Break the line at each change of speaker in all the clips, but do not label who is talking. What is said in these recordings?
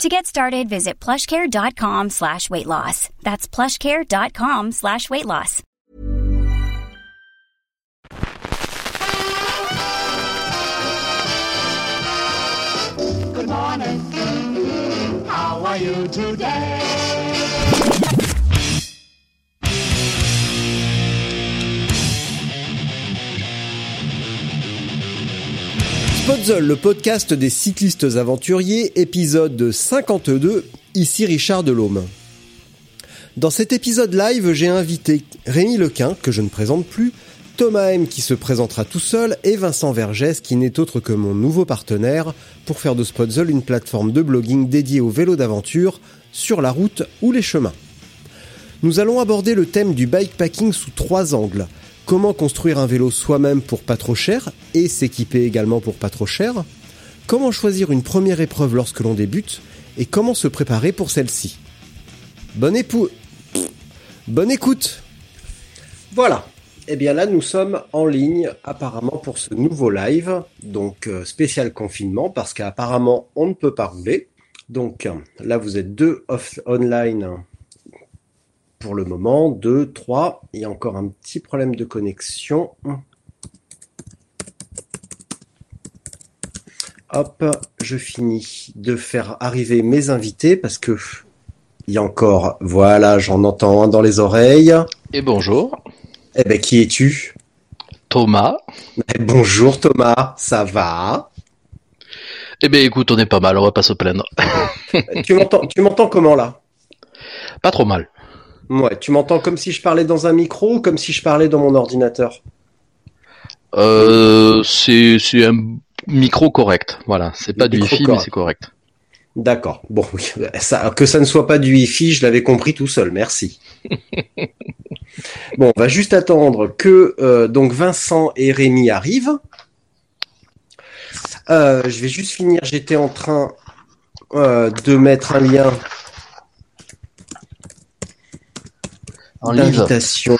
To get started, visit plushcare.com slash weight loss. That's plushcare.com slash weight loss.
Good morning. How are you today?
Podzol, le podcast des cyclistes aventuriers, épisode 52, ici Richard Delhomme. Dans cet épisode live, j'ai invité Rémi Lequin, que je ne présente plus, Thomas M qui se présentera tout seul, et Vincent Vergès qui n'est autre que mon nouveau partenaire pour faire de Spotzol une plateforme de blogging dédiée au vélo d'aventure, sur la route ou les chemins. Nous allons aborder le thème du bikepacking sous trois angles – Comment construire un vélo soi-même pour pas trop cher et s'équiper également pour pas trop cher? Comment choisir une première épreuve lorsque l'on débute et comment se préparer pour celle-ci? Bonne époux Bonne écoute Voilà. Eh bien là, nous sommes en ligne apparemment pour ce nouveau live, donc euh, spécial confinement parce qu'apparemment on ne peut pas rouler. Donc là, vous êtes deux off online pour le moment. 2, 3. Il y a encore un petit problème de connexion. Hop, je finis de faire arriver mes invités parce que il y a encore, voilà, j'en entends un dans les oreilles.
Et bonjour.
Eh ben, qui es-tu?
Thomas.
Eh, bonjour Thomas, ça va?
Eh ben, écoute, on est pas mal, on va pas se plaindre.
tu m'entends, tu m'entends comment là?
Pas trop mal.
Ouais, tu m'entends comme si je parlais dans un micro ou comme si je parlais dans mon ordinateur
euh, C'est un micro correct, voilà. C'est pas du Wi-Fi, mais c'est correct.
D'accord. Bon, ça, que ça ne soit pas du Wi-Fi, je l'avais compris tout seul. Merci. bon, on va juste attendre que euh, donc Vincent et Rémi arrivent. Euh, je vais juste finir. J'étais en train euh, de mettre un lien d'invitation.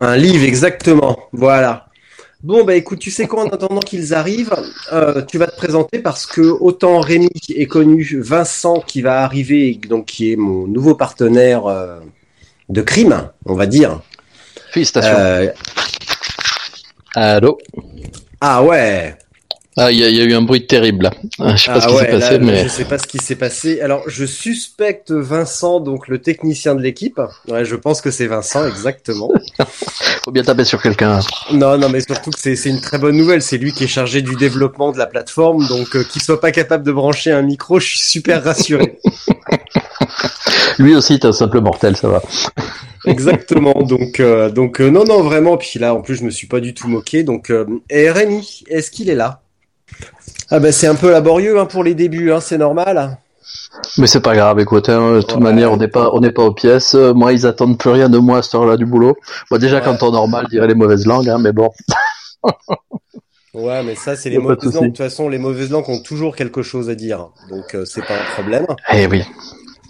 Un livre, exactement. Voilà. Bon, bah écoute, tu sais quoi, en attendant qu'ils arrivent, euh, tu vas te présenter parce que autant Rémi est connu, Vincent qui va arriver, donc qui est mon nouveau partenaire euh, de crime, on va dire.
Félicitations. Euh... Allô?
Ah ouais
ah, il y, a eu un bruit terrible. Ah, je sais pas ce ah qui s'est passé, mais
je sais pas ce qui s'est passé. Alors, je suspecte Vincent, donc le technicien de l'équipe. Ouais, je pense que c'est Vincent, exactement.
Faut bien taper sur quelqu'un.
Non, non, mais surtout que c'est une très bonne nouvelle. C'est lui qui est chargé du développement de la plateforme, donc euh, qu'il soit pas capable de brancher un micro, je suis super rassuré.
lui aussi, est un simple mortel, ça va.
Exactement. Donc, euh, donc euh, non, non, vraiment. Puis là, en plus, je me suis pas du tout moqué. Donc, et Rémi, est-ce qu'il est là? Ah ben c'est un peu laborieux hein, pour les débuts, hein, c'est normal.
Mais c'est pas grave, écoute, hein, de toute manière on n'est pas on n'est pas aux pièces. Moi ils attendent plus rien de moi à cette heure-là du boulot. Moi déjà quand on normal, dirait les mauvaises langues, hein, mais bon.
ouais, mais ça c'est les mauvaises langues. De toute façon, les mauvaises langues ont toujours quelque chose à dire, donc euh, c'est pas un problème.
Eh oui.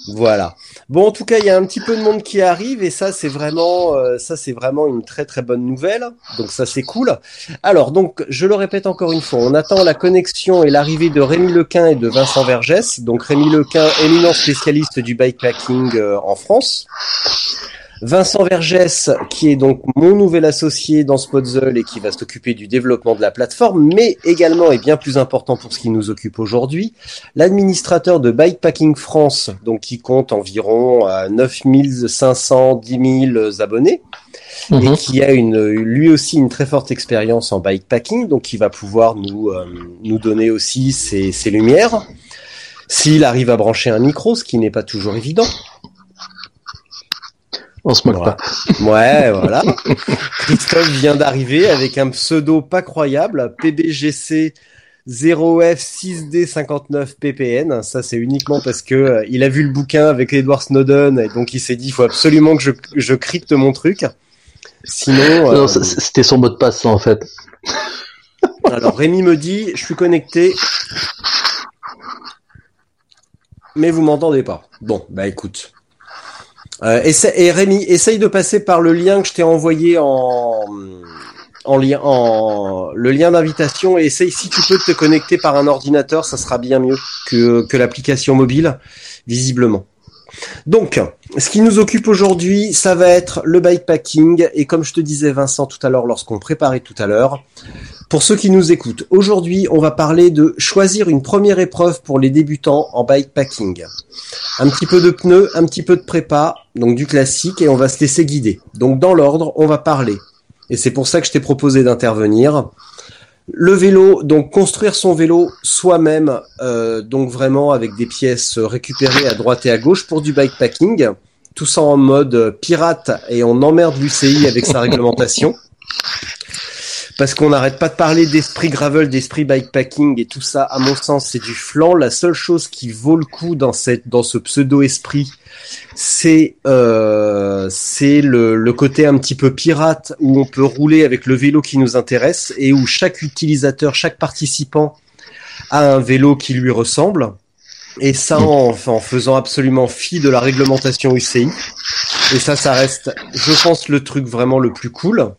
Voilà. Bon, en tout cas, il y a un petit peu de monde qui arrive et ça, c'est vraiment, euh, ça, c'est vraiment une très très bonne nouvelle. Donc ça, c'est cool. Alors, donc, je le répète encore une fois, on attend la connexion et l'arrivée de Rémi Lequin et de Vincent Vergès. Donc Rémi Lequin, éminent spécialiste du bikepacking euh, en France. Vincent Vergès, qui est donc mon nouvel associé dans Spotzel et qui va s'occuper du développement de la plateforme, mais également, et bien plus important pour ce qui nous occupe aujourd'hui, l'administrateur de Bikepacking France, donc qui compte environ 9500, 10 000 abonnés, et mhm. qui a une, lui aussi une très forte expérience en bikepacking, donc qui va pouvoir nous, euh, nous donner aussi ses, ses lumières. S'il arrive à brancher un micro, ce qui n'est pas toujours évident.
On se moque pas.
Ouais, voilà. Christophe vient d'arriver avec un pseudo pas croyable, PBGC 0F6D59PPN. Ça, c'est uniquement parce que euh, il a vu le bouquin avec Edward Snowden et donc il s'est dit, il faut absolument que je, je crypte mon truc. Sinon,
Non,
euh,
c'était son mot de passe, ça, en fait.
alors Rémi me dit, je suis connecté, mais vous m'entendez pas. Bon, bah écoute. Euh, et Rémi, essaye de passer par le lien que je t'ai envoyé en, en lien, en le lien d'invitation et essaye si tu peux te connecter par un ordinateur, ça sera bien mieux que, que l'application mobile, visiblement. Donc, ce qui nous occupe aujourd'hui, ça va être le bikepacking et comme je te disais Vincent tout à l'heure lorsqu'on préparait tout à l'heure, pour ceux qui nous écoutent, aujourd'hui, on va parler de choisir une première épreuve pour les débutants en bikepacking. Un petit peu de pneus, un petit peu de prépa, donc du classique, et on va se laisser guider. Donc dans l'ordre, on va parler. Et c'est pour ça que je t'ai proposé d'intervenir. Le vélo, donc construire son vélo soi-même, euh, donc vraiment avec des pièces récupérées à droite et à gauche pour du bikepacking. Tout ça en mode pirate et on emmerde l'UCI avec sa réglementation parce qu'on n'arrête pas de parler d'esprit gravel, d'esprit bikepacking et tout ça, à mon sens, c'est du flanc. La seule chose qui vaut le coup dans cette, dans ce pseudo-esprit, c'est, euh, c'est le, le côté un petit peu pirate où on peut rouler avec le vélo qui nous intéresse et où chaque utilisateur, chaque participant a un vélo qui lui ressemble. Et ça en, en faisant absolument fi de la réglementation UCI. Et ça, ça reste, je pense, le truc vraiment le plus cool.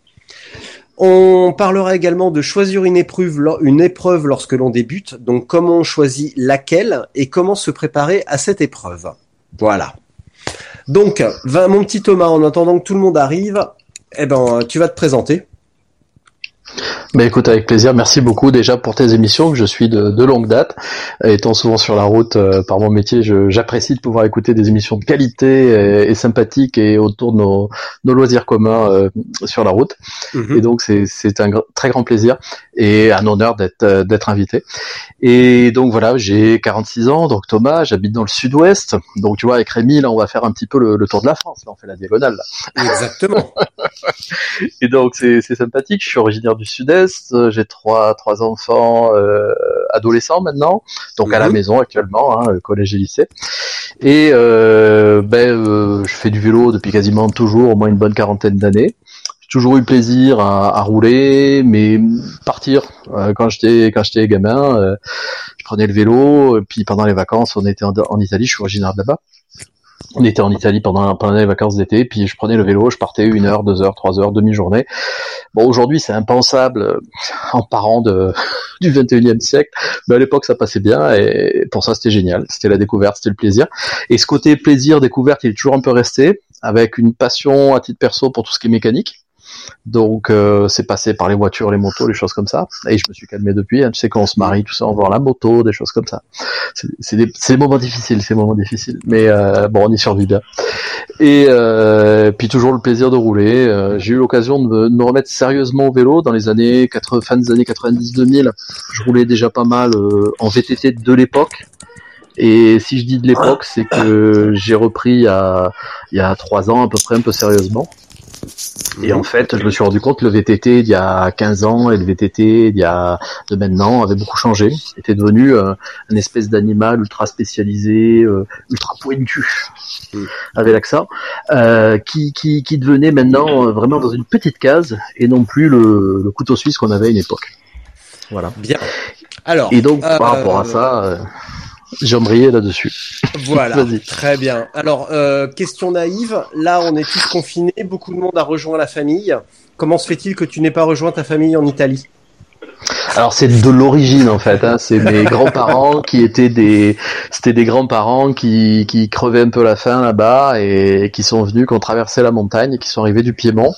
On parlera également de choisir une épreuve, lorsque l'on débute. Donc, comment on choisit laquelle et comment se préparer à cette épreuve. Voilà. Donc, va, mon petit Thomas, en attendant que tout le monde arrive, eh ben, tu vas te présenter.
Bah écoute, avec plaisir. Merci beaucoup déjà pour tes émissions que je suis de, de longue date. Étant souvent sur la route euh, par mon métier, j'apprécie de pouvoir écouter des émissions de qualité et, et sympathiques et autour de nos, nos loisirs communs euh, sur la route.
Mhm.
Et donc c'est un gr- très grand plaisir et un honneur d'être euh, d'être invité. Et donc voilà, j'ai 46 ans, donc Thomas, j'habite dans le sud-ouest. Donc tu vois, avec Rémi, là, on va faire un petit peu le, le tour de la France. Là, on fait la diagonale. Là.
Exactement.
Et donc c'est c'est sympathique. Je suis originaire du Sud-Est. euh, J'ai trois trois enfants euh, adolescents maintenant, donc à la
Mhm.
maison actuellement, hein, collège et lycée. Et euh, ben euh, je fais du vélo depuis quasiment toujours, au moins une bonne quarantaine d'années. J'ai toujours eu plaisir à, à rouler, mais partir euh, quand j'étais quand j'étais gamin, euh, je prenais le vélo. Et puis pendant les vacances, on était en, en Italie. Je suis originaire de là-bas. On était en Italie pendant, les vacances d'été, puis je prenais le vélo, je partais une heure, deux heures, trois heures, demi-journée. Bon, aujourd'hui, c'est impensable euh, en parlant de, du 21e siècle, mais à l'époque, ça passait bien, et pour ça, c'était génial. C'était la découverte, c'était le plaisir. Et ce côté plaisir, découverte, il est toujours un peu resté, avec une passion à titre perso pour tout ce qui est mécanique. Donc euh, c'est passé par les voitures, les motos, les choses comme ça. Et je me suis calmé depuis. hein. Tu sais quand on se marie, tout ça, on voit la moto, des choses comme ça. C'est des, des moments difficiles, c'est des moments difficiles. Mais euh, bon, on y survit bien. Et euh, puis toujours le plaisir de rouler. Euh, J'ai eu l'occasion de, me- remettre sérieusement au vélo dans les années 80, fin des années 90-2000. Je roulais déjà pas mal euh, en VTT de l'époque. Et si je dis de l'époque, c'est que j'ai repris il y a trois ans à peu près, un peu sérieusement. Et en fait, je me suis rendu compte que le VTT d'il y a 15 ans et le VTT d'il y a de maintenant avait beaucoup changé. Était devenu euh, une espèce d'animal ultra spécialisé, euh, ultra pointu,
Mm.
avec l'accent, euh, qui, qui, qui devenait maintenant euh, vraiment dans une petite case et non plus le, le couteau suisse qu'on avait à une époque. Voilà.
Bien. Alors.
Et donc,
euh,
par rapport à ça, euh, j'embrayais là-dessus.
Voilà, très bien. Alors, euh, question naïve, là on est tous confinés, beaucoup de monde a rejoint la famille. Comment se fait-il que tu n'aies pas rejoint ta famille en Italie?
Alors c'est de l'origine en fait. Hein. C'est mes grands-parents qui étaient des, c'était des grands-parents qui, qui crevaient un peu la faim là-bas et qui sont venus, qui ont traversé la montagne, et qui sont arrivés du Piémont,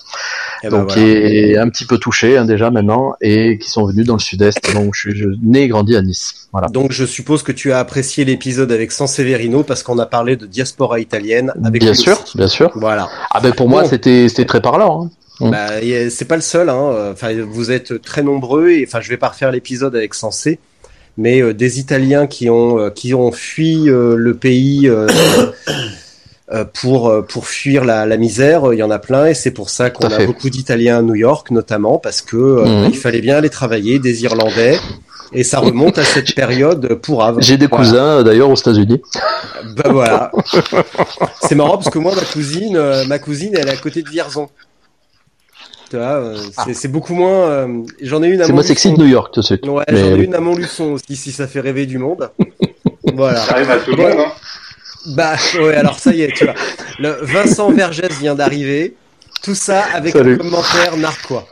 Eh ben
donc
voilà.
est un petit peu touché hein, déjà maintenant, et qui sont venus dans le sud-est. Donc je suis je, né et grandi à Nice. Voilà.
Donc je suppose que tu as apprécié l'épisode avec Sanseverino parce qu'on a parlé de diaspora italienne avec
bien sûr,
aussi.
bien sûr.
Voilà.
Ah ben pour moi c'était c'était très parlant. hein. Mm.
Bah, c'est pas le seul. Hein. Enfin, vous êtes très nombreux et enfin, je vais pas refaire l'épisode avec Sensé, mais euh, des Italiens qui ont euh, qui ont fui euh, le pays. euh, euh, pour euh, pour fuir la, la misère, il y en a plein et c'est pour ça qu'on a beaucoup d'Italiens à New York notamment parce que euh,
Mhm.
il fallait bien aller travailler, des Irlandais et ça remonte à cette période pour Havre.
J'ai des
Voilà.
cousins d'ailleurs aux États-Unis.
Bah voilà. c'est marrant parce que moi ma cousine, ma cousine elle est à côté de Vierzon. Euh, c'est beaucoup moins. euh, J'en ai une à
C'est moins sexy de New York tout de suite.
Ouais,
Mais
j'en ai une à Montluçon aussi, si ça fait rêver du monde. voilà.
Ça arrive à tout le
Bon.
monde, hein.
Bah ouais, alors ça y est, tu vois. Le Vincent Vergès vient d'arriver. Tout ça avec
Salut.
un commentaire narquois.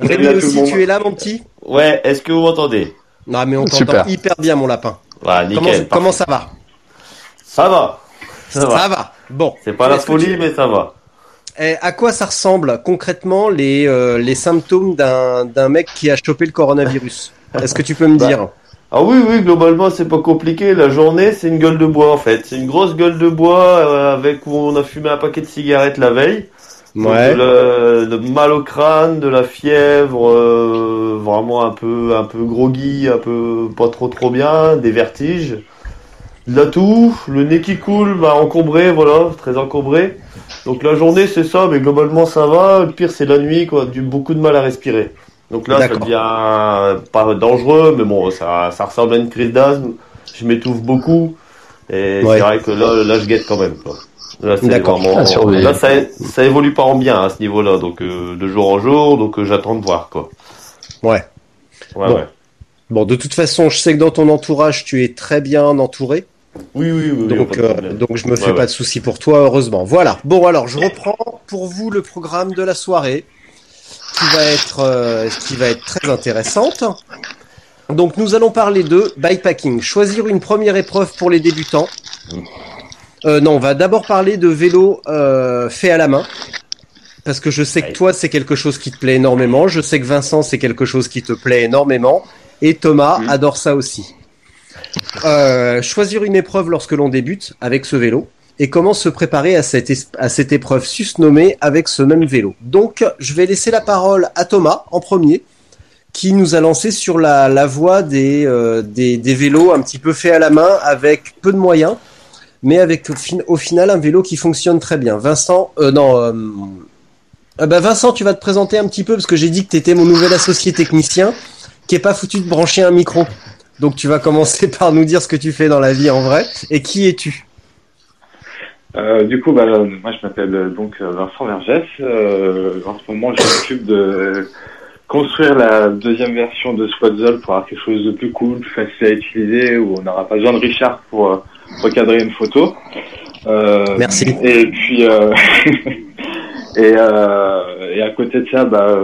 Rémi aussi, tu es là, mon petit?
Ouais, est-ce que vous m'entendez?
Non, mais on t'entend hyper bien, mon lapin.
Nickel.
Comment, ça va?
Ça va. Ça, va.
va. Bon.
C'est pas la folie,
tu-
mais ça va.
Eh, à quoi ça ressemble concrètement les, euh, les symptômes d'un mec qui a chopé le coronavirus? Est-ce que tu peux me
Bah,
dire?
Ah oui, oui, globalement, c'est pas compliqué. La journée, c'est une gueule de bois, en fait. C'est une grosse gueule de bois euh, avec où on a fumé un paquet de cigarettes la veille. Donc,
Ouais.
De, la- de mal au crâne, de la fièvre, euh, vraiment un peu, un peu groggy, un peu pas trop trop bien, des vertiges, la toux, le nez qui coule, bah, encombré, voilà, très encombré. Donc la journée c'est ça, mais globalement ça va. Le pire c'est la nuit, quoi, du beaucoup de mal à respirer. Donc là ça devient pas dangereux, mais bon, ça, ça ressemble à une crise d'asthme. Je m'étouffe beaucoup. Et
Ouais.
c'est vrai que là, là je guette quand même. Quoi. Là, c'est vraiment-
surveiller.
là ça, ça évolue pas en bien à ce niveau-là, donc euh, de jour en jour, donc euh, j'attends de voir quoi.
Ouais.
Ouais,
Bon.
ouais.
Bon, de toute façon, je sais que dans ton entourage, tu es très bien entouré.
Oui, oui, oui.
Donc, euh, donc je me fais
Ouais,
pas
ouais.
de soucis pour toi, heureusement. Voilà. Bon, alors je reprends pour vous le programme de la soirée, qui va être, euh, qui va être très intéressante. Donc, nous allons parler de bikepacking. Choisir une première épreuve pour les débutants. Euh, non, on va d'abord parler de vélo euh, fait à la main. Parce que je sais que toi, c'est quelque chose qui te plaît énormément. Je sais que Vincent, c'est quelque chose qui te plaît énormément. Et Thomas
Mhm.
adore ça aussi. Euh, choisir une épreuve lorsque l'on débute avec ce vélo et comment se préparer à cette, épreuve susnommée avec ce même vélo. Donc, je vais laisser la parole à Thomas en premier, qui nous a lancé sur la, voie des, euh, des, vélos un petit peu faits à la main avec peu de moyens, mais avec au, fin- au final un vélo qui fonctionne très bien. Vincent, euh, non, bah Vincent, tu vas te présenter un petit peu parce que j'ai dit que tu étais mon nouvel associé technicien, qui est pas foutu de brancher un micro. Donc tu vas commencer par nous dire ce que tu fais dans la vie en vrai et qui es-tu?
Euh, du coup, bah, moi je m'appelle euh, donc euh, Vincent Vergès. Euh, en ce moment, je m'occupe de construire la deuxième version de Squadzol pour avoir quelque chose de plus cool, plus facile à utiliser, où on n'aura pas besoin de Richard pour recadrer une photo. Euh,
Merci.
Et puis, et, et à côté de ça, bah,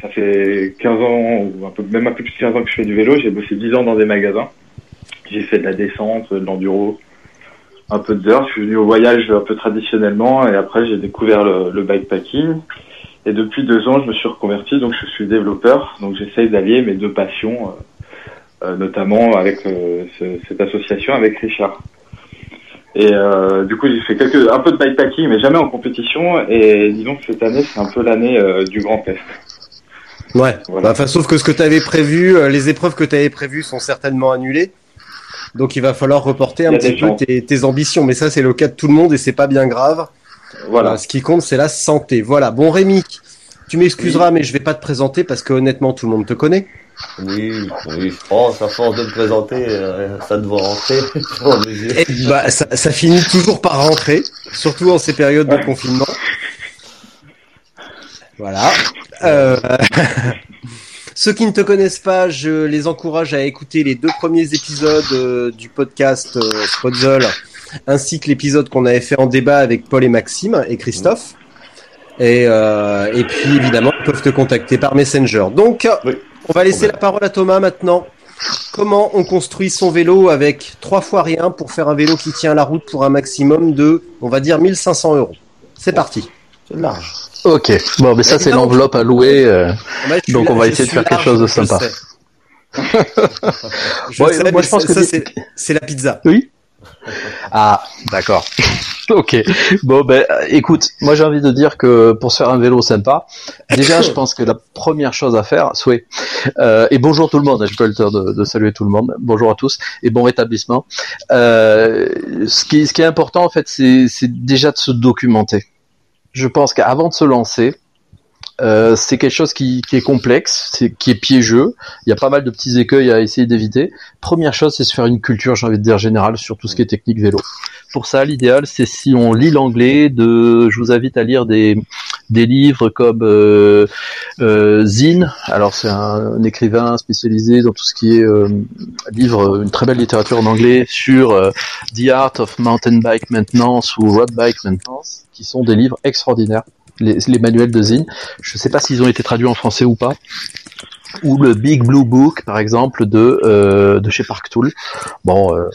ça fait 15 ans, ou un peu, même un peu plus de 15 ans que je fais du vélo. J'ai bossé 10 ans dans des magasins. J'ai fait de la descente, de l'enduro, un peu de dirt. Je suis venu au voyage un peu traditionnellement et après j'ai découvert le, bikepacking. Et depuis deux ans, je me suis reconverti, donc je suis développeur. Donc j'essaye d'allier mes deux passions, euh, euh, notamment avec euh, ce- cette association avec Richard. Et du coup, j'ai fait un peu de bikepacking, mais jamais en compétition. Et disons que cette année, c'est un peu l'année du grand test.
Ouais.
Voilà.
Bah, Enfin, sauf que ce que tu avais prévu, euh, les épreuves que tu avais prévues sont certainement annulées. Donc il va falloir reporter un petit peu tes, tes ambitions. Mais ça, c'est le cas de tout le monde et c'est pas bien grave.
Voilà.
Euh, ce qui compte, c'est la santé. Voilà. Bon, Rémi, tu m'excuseras, mais je vais pas te présenter parce que honnêtement, tout le monde te connaît.
Oui, oui, je pense, à force de me présenter, euh, ça devrait rentrer.
Et bah, ça, ça finit toujours par rentrer, surtout en ces périodes de confinement. Voilà. Euh, Ceux qui ne te connaissent pas, je les encourage à écouter les deux premiers épisodes euh, du podcast euh, ainsi que l'épisode qu'on avait fait en débat avec Paul et Maxime et Christophe. Et, euh, et puis évidemment, ils peuvent te contacter par Messenger. Donc,
Oui.
on va laisser la parole à Thomas maintenant. Comment on construit son vélo avec trois fois rien pour faire un vélo qui tient la route pour un maximum de, on va dire, 1500 euros. C'est parti.
C'est large.
Ok. Bon, mais ça c'est l'enveloppe à louer. euh. Donc, on va essayer de faire quelque chose de sympa.
je
Ouais,
sais,
moi, je pense
ça-
que
ça, c'est- la pizza.
Oui. Ah, d'accord. ok. Bon, ben, écoute, moi j'ai envie de dire que pour se faire un vélo sympa, déjà, je pense que la première chose à faire, souhait. Euh, et bonjour tout le monde. J'ai pas eu le temps de, de saluer tout le monde. Bonjour à tous et bon rétablissement. Euh, ce qui, ce qui est important en fait, c'est déjà de se documenter. Je pense qu'avant de se lancer, euh, c'est quelque chose qui, est complexe, qui est piégeux. Il y a pas mal de petits écueils à essayer d'éviter. Première chose, c'est se faire une culture, j'ai envie de dire générale, sur tout ce qui est technique vélo. Pour ça, l'idéal, c'est si on lit l'anglais, de, je vous invite à lire des, des livres comme euh, euh, Zine. Alors c'est un, écrivain spécialisé dans tout ce qui est euh, livre, une très belle littérature en anglais sur euh, The Art of Mountain Bike Maintenance ou Road Bike Maintenance, qui sont des livres extraordinaires. Les, les manuels de Zine. Je ne sais pas s'ils ont été traduits en français ou pas ou le Big Blue Book par exemple de euh, de chez Parktool. Bon, euh,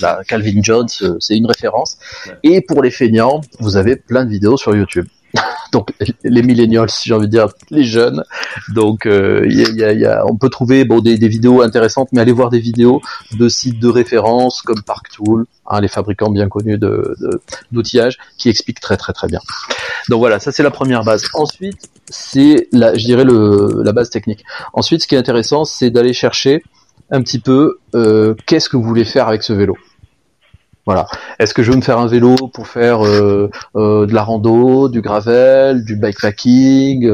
là, Calvin Jones, euh, c'est une référence. Et pour les feignants, vous avez plein de vidéos sur YouTube. Donc les millennials, si j'ai envie de dire, les jeunes. Donc euh, il y a- y a- y a- on peut trouver bon des, des vidéos intéressantes, mais allez voir des vidéos de sites de référence comme Parktool, hein, les fabricants bien connus de- d'outillage, qui expliquent très très très bien. Donc voilà, ça c'est la première base. Ensuite, c'est la, je dirais le, la base technique. Ensuite, ce qui est intéressant, c'est d'aller chercher un petit peu euh, qu'est-ce que vous voulez faire avec ce vélo. Voilà. Est-ce que je veux me faire un vélo pour faire euh, euh, de la rando, du gravel, du bikepacking,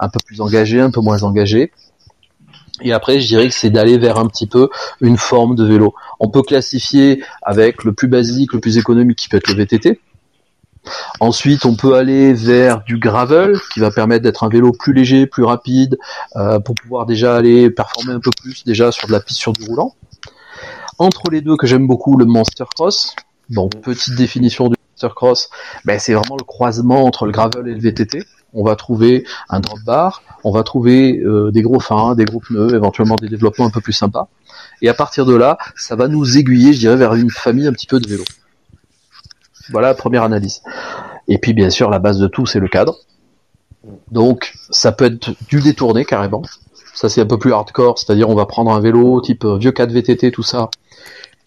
un peu plus engagé, un peu moins engagé et après, je dirais que c'est d'aller vers un petit peu une forme de vélo. On peut classifier avec le plus basique, le plus économique qui peut être le VTT, Ensuite, on peut aller vers du gravel, qui va permettre d'être un vélo plus léger, plus rapide, euh, pour pouvoir déjà aller performer un peu plus déjà sur de la piste sur du roulant. Entre les deux, que j'aime beaucoup, le Monster Cross. Bon, petite définition du Monster Cross, ben, c'est vraiment le croisement entre le gravel et le VTT. On va trouver un drop bar, on va trouver euh, des gros freins, des gros pneus, éventuellement des développements un peu plus sympas. Et à partir de là, ça va nous aiguiller, je dirais, vers une famille un petit peu de vélos. Voilà la première analyse. Et puis bien sûr, la base de tout, c'est le cadre. Donc ça peut être du détourné carrément. Ça c'est un peu plus hardcore, c'est-à-dire on va prendre un vélo type euh, vieux 4 VTT, tout ça.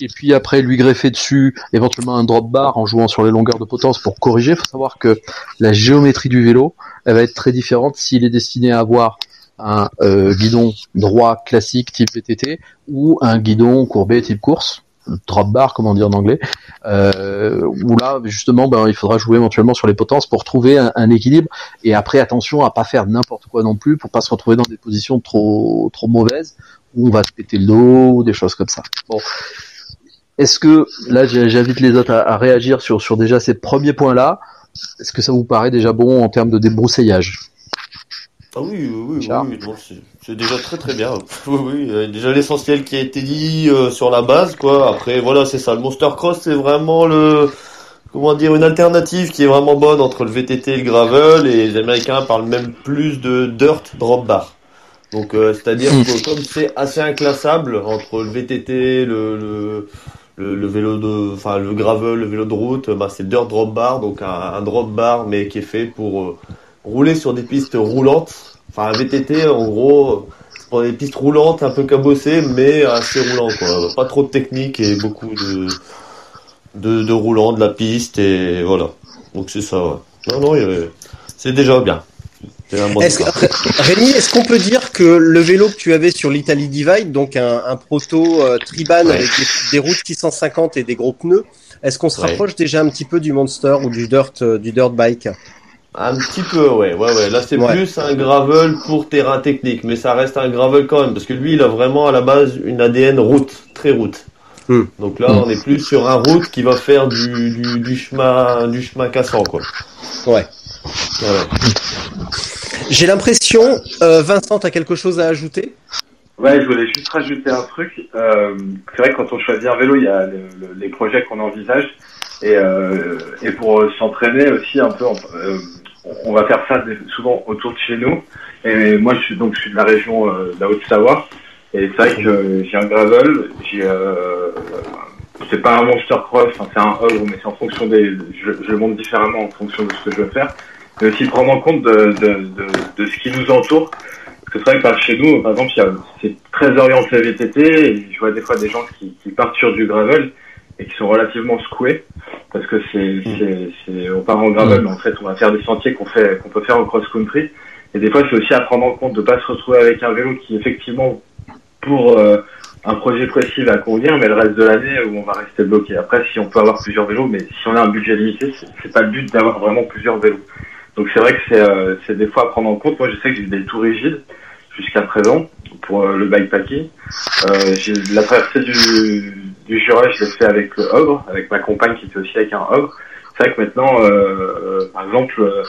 Et puis après lui greffer dessus éventuellement un drop bar en jouant sur les longueurs de potence pour corriger. Il faut savoir que la géométrie du vélo, elle va être très différente s'il est destiné à avoir un euh, guidon droit classique type VTT ou un guidon courbé type course, drop bar comme on dit en anglais, euh, où là justement ben, il faudra jouer éventuellement sur les potences pour trouver un, équilibre et après attention à pas faire n'importe quoi non plus pour pas se retrouver dans des positions trop trop mauvaises où on va se péter le dos ou des choses comme ça. Bon. Est-ce que là j'invite les autres à, à réagir sur sur déjà ces premiers points là Est-ce que ça vous paraît déjà bon en termes de débroussaillage?
Ah oui, oui, oui, oui, c'est déjà très très bien. Oui, oui, euh, déjà l'essentiel qui a été dit euh, sur la base, quoi. Après, voilà, c'est ça. Le Monster Cross, c'est vraiment le, comment dire, une alternative qui est vraiment bonne entre le VTT et le gravel. Et les Américains parlent même plus de dirt drop bar. Donc, euh, c'est-à-dire que comme c'est assez inclassable entre le VTT, le, le, le, le vélo de, enfin le gravel, le vélo de route, bah c'est dirt drop bar, donc un, un drop bar mais qui est fait pour euh, rouler sur des pistes roulantes. Enfin, un VTT, en gros, pour des pistes roulantes, un peu cabossées, mais assez roulant, quoi. Pas trop de technique et beaucoup de, de, de roulant de la piste, et voilà. Donc c'est ça, ouais. Non, non, avait- c'est déjà bien.
Est-ce que-
départ.
Rémi, est-ce qu'on peut dire que le vélo que tu avais sur l'Italie Divide, donc un, un proto euh, Triban
Ouais.
avec des, des routes 650 et des gros pneus, est-ce qu'on se
Ouais.
rapproche déjà un petit peu du Monster ou du Dirt, euh, du Dirt Bike?
Un petit peu, ouais, ouais, ouais. Là, c'est
Ouais.
plus un gravel pour terrain technique, mais ça reste un gravel quand même, parce que lui, il a vraiment à la base une ADN route, très route.
Hmm.
Donc là, on est plus sur un route qui va faire du, du, du chemin, du chemin cassant, quoi.
Ouais. J'ai l'impression, euh, Vincent, tu as quelque chose à ajouter?
Ouais, je voulais juste rajouter un truc. Euh, c'est vrai que quand on choisit un vélo, il y a le- le- les projets qu'on envisage. Et, euh, et pour s'entraîner aussi un peu, euh, on va faire ça souvent autour de chez nous. Et moi, je suis donc je suis de la région euh, de la Haute-Savoie. Et c'est vrai que j'ai un gravel, j'ai euh, c'est pas un monster cross, enfin, c'est un ogre, mais c'est en fonction des, je, je monte différemment en fonction de ce que je veux faire. Mais aussi prendre en compte de, de, de, de ce qui nous entoure. C'est vrai que par chez nous, par exemple, c'est très orienté VTT et je vois des fois des gens qui, qui partent sur du gravel et qui sont relativement secoués parce que c'est, c'est, c'est, on part en gravel, mais en fait, on va faire des sentiers qu'on fait, qu'on peut faire en cross-country. Et des fois, c'est aussi à prendre en compte de pas se retrouver avec un vélo qui, effectivement, pour euh, un projet précis va convenir, mais le reste de l'année où on va rester bloqué. Après, si on peut avoir plusieurs vélos, mais si on a un budget limité, c'est, c'est pas le but d'avoir vraiment plusieurs vélos. Donc c'est vrai que c'est, euh, c'est des fois à prendre en compte. Moi, je sais que j'ai des tout rigides jusqu'à présent pour euh, le bikepacking. Euh, j'ai la traversée du, du Jura, je l'ai fait avec le Ogre, avec ma compagne qui était aussi avec un Ogre. C'est vrai que maintenant, euh, euh, par exemple, euh,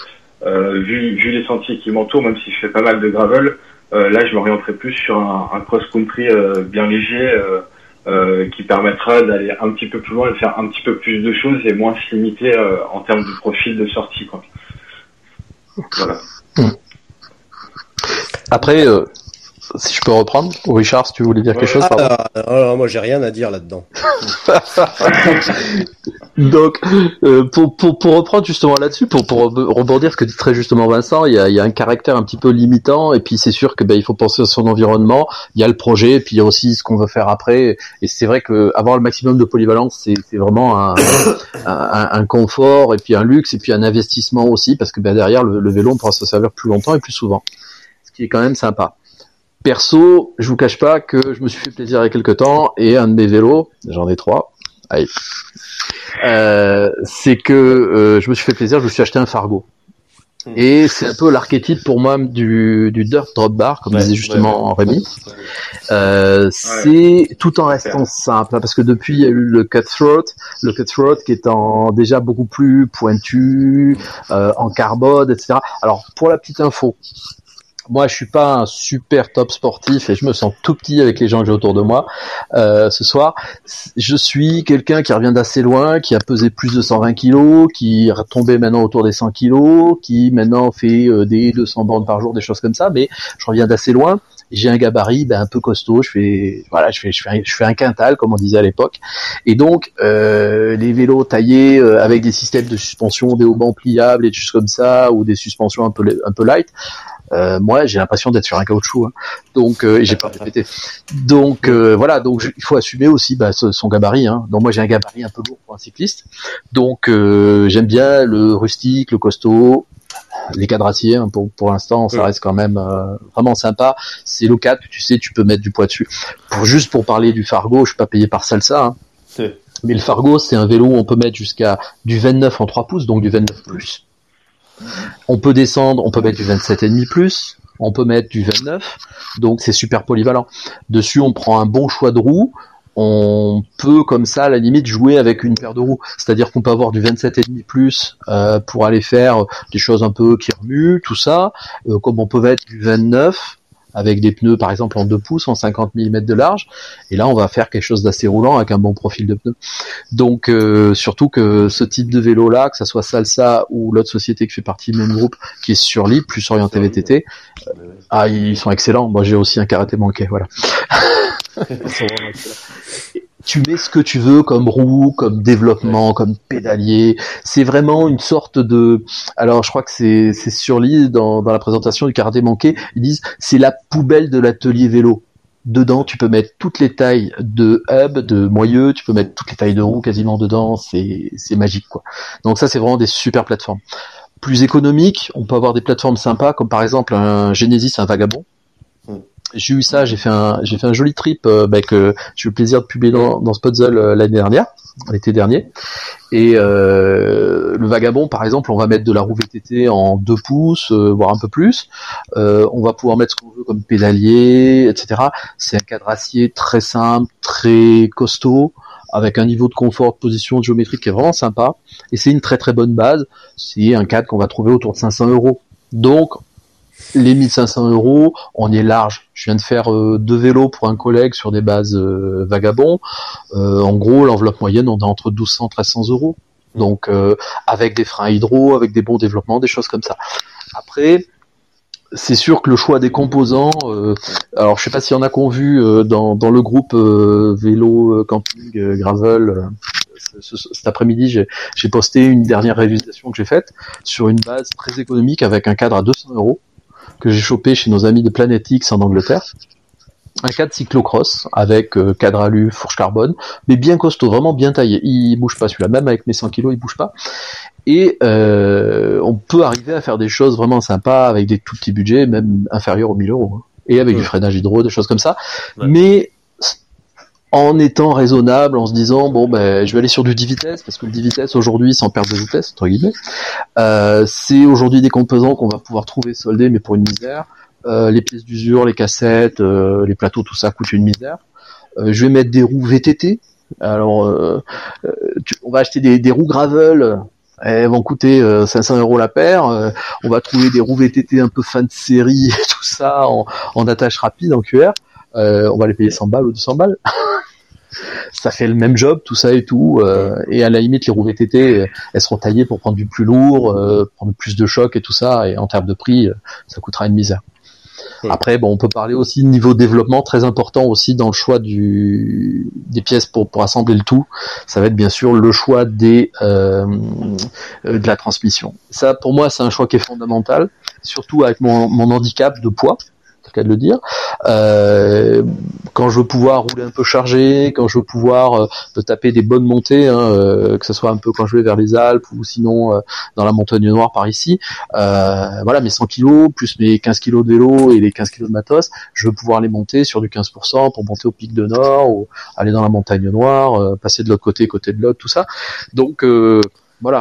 euh, vu, vu les sentiers qui m'entourent, même si je fais pas mal de gravel, euh, là je m'orienterai plus sur un, un cross-country euh, bien léger euh, euh, qui permettra d'aller un petit peu plus loin et de faire un petit peu plus de choses et moins se limiter euh, en termes de profil de sortie. Quoi. Voilà.
Après, euh, si je peux reprendre, ou Richard, si tu voulais dire quelque chose, pardon.
Ah, alors, moi j'ai rien à dire là-dedans.
Donc, euh, pour, pour, pour reprendre justement là-dessus, pour, pour reb- rebondir ce que dit très justement Vincent, il y a, il y a un caractère un petit peu limitant, et puis c'est sûr que ben, il faut penser à son environnement, il y a le projet, et puis il y a aussi ce qu'on veut faire après, et c'est vrai que avoir le maximum de polyvalence, c'est c'est vraiment un, un, un confort, et puis un luxe, et puis un investissement aussi, parce que ben, derrière, le, le vélo, on pourra se servir plus longtemps et plus souvent, ce qui est quand même sympa. Perso, je vous cache pas que je me suis fait plaisir il y a quelques temps, et un de mes vélos, j'en ai trois, Allez. Euh, c'est que euh, je me suis fait plaisir, je me suis acheté un Fargo. Et c'est un peu l'archétype pour moi du, du dirt drop bar, comme
Ouais,
disait justement
ouais, ouais.
Rémi. Euh, c'est tout en restant simple, hein, parce que depuis il y a eu le cutthroat, le cutthroat qui est en déjà beaucoup plus pointu, euh, en carbone, etc. Alors pour la petite info, moi je suis pas un super top sportif et je me sens tout petit avec les gens que j'ai autour de moi euh, ce soir. Je suis quelqu'un qui revient d'assez loin, qui a pesé plus de 120 kilos, qui est retombé maintenant autour des 100 kilos, qui maintenant fait euh, des 200 bornes par jour, des choses comme ça, mais je reviens d'assez loin. J'ai un gabarit ben, un peu costaud, je fais voilà, je fais je fais un, je fais un quintal comme on disait à l'époque, et donc euh, les vélos taillés euh, avec des systèmes de suspension, des haubans pliables et des choses comme ça, ou des suspensions un peu un peu light, euh, moi j'ai l'impression d'être sur un caoutchouc hein. donc euh, j'ai pas répété. Donc euh, voilà donc je- il faut assumer aussi bah, ce- son gabarit hein. donc moi j'ai un gabarit un peu lourd pour un cycliste. Donc euh, j'aime bien le rustique le costaud les cadrassiers hein, pour pour l'instant ça reste quand même euh, vraiment sympa. C'est local tu sais tu peux mettre du poids dessus. Pour juste pour parler du Fargo je suis pas payé par Salsa hein. Mais le Fargo c'est un vélo où on peut mettre jusqu'à du 29 en 3 pouces donc du 29 plus on peut descendre, on peut mettre du 27,5 plus, on peut mettre du 29, donc c'est super polyvalent. Dessus, on prend un bon choix de roues, on peut comme ça, à la limite, jouer avec une paire de roues. C'est-à-dire qu'on peut avoir du 27,5 plus euh, pour aller faire des choses un peu qui remuent, tout ça, euh, comme on peut mettre du 29 avec des pneus par exemple en 2 pouces, en 50 mm de large, et là on va faire quelque chose d'assez roulant avec un bon profil de pneus. Donc euh, surtout que ce type de vélo là, que ça soit Salsa ou l'autre société qui fait partie du même groupe, qui est sur l'île, plus orienté VTT, euh, ah ils sont excellents. Moi j'ai aussi un karaté manqué, voilà. Tu mets ce que tu veux comme roue, comme développement, comme pédalier. C'est vraiment une sorte de. Alors, je crois que c'est c'est sur l'île dans, dans la présentation du karaté manqué. Ils disent c'est la poubelle de l'atelier vélo. Dedans, tu peux mettre toutes les tailles de hub, de moyeux, tu peux mettre toutes les tailles de roues quasiment dedans. C'est c'est magique quoi. Donc ça, c'est vraiment des super plateformes. Plus économiques, on peut avoir des plateformes sympas comme par exemple un Genesis, un Vagabond. J'ai eu ça, j'ai fait un j'ai fait un joli trip euh, bah, que j'ai eu le plaisir de publier dans, dans euh, l'année dernière, l'été dernier. Et euh, le vagabond, par exemple, on va mettre de la roue VTT en 2 pouces, euh, voire un peu plus. Euh, on va pouvoir mettre ce qu'on veut comme pédalier, etc. C'est un cadre acier très simple, très costaud, avec un niveau de confort, de position de géométrique qui est vraiment sympa. Et c'est une très très bonne base. C'est un cadre qu'on va trouver autour de 500 euros. Donc, les 1500 euros, on est large. Je viens de faire euh, deux vélos pour un collègue sur des bases euh, vagabonds. Euh, en gros, l'enveloppe moyenne, on est entre 1200 et 1300 euros. Donc, euh, avec des freins hydro, avec des bons développements, des choses comme ça. Après, c'est sûr que le choix des composants, alors je sais pas s'il y en a qu'on vu dans, le groupe euh, vélo, camping, gravel. ce- ce- cet après-midi, j'ai j'ai posté une dernière réalisation que j'ai faite sur une base très économique avec un cadre à 200 euros que j'ai chopé chez nos amis de Planet X en Angleterre. Un cadre cyclocross avec euh, cadre alu, fourche carbone, mais bien costaud, vraiment bien taillé. Il bouge pas celui-là, même avec mes 100 kilos, il bouge pas. Et euh, on peut arriver à faire des choses vraiment sympas avec des tout petits budgets, même inférieurs aux 1000 euros. hein. Et avec du freinage hydro, des choses comme ça.
Ouais.
Mais en étant raisonnable, en se disant bon ben je vais aller sur du 10 vitesses parce que le 10 vitesses aujourd'hui sans perte de vitesse entre guillemets, euh, c'est aujourd'hui des composants qu'on va pouvoir trouver soldés mais pour une misère. Euh, les pièces d'usure, les cassettes, euh, les plateaux, tout ça coûte une misère. Je vais mettre des roues VTT. Alors, on va acheter des, des roues gravel elles vont coûter euh, 500 euros la paire. on va trouver des roues VTT un peu fin de série tout ça en, en attache rapide en QR. Euh, on va les payer 100 balles ou 200 balles. ça fait le même job, tout ça et tout. euh, et à la limite, les roues VTT, euh, elles seront taillées pour prendre du plus lourd, euh, prendre plus de choc et tout ça. Et en termes de prix, euh, ça coûtera une misère.
Ouais.
Après, bon, on peut parler aussi de niveau développement très important aussi dans le choix du des pièces pour pour assembler le tout. Ça va être bien sûr le choix des euh, euh, de la transmission. Ça, pour moi, c'est un choix qui est fondamental, surtout avec mon, mon handicap de poids, c'est le cas de le dire. Euh, quand je veux pouvoir rouler un peu chargé, quand je veux pouvoir euh, me taper des bonnes montées, hein, euh, que ce soit un peu quand je vais vers les Alpes ou sinon euh, dans la montagne noire par ici, euh, voilà, mes 100 kilos plus mes 15 kilos de vélo et les 15 kilos de matos, je veux pouvoir les monter sur du 15% pour monter au pic de Nord ou aller dans la montagne noire, passer de l'autre côté, côté de l'autre, tout ça. Donc voilà.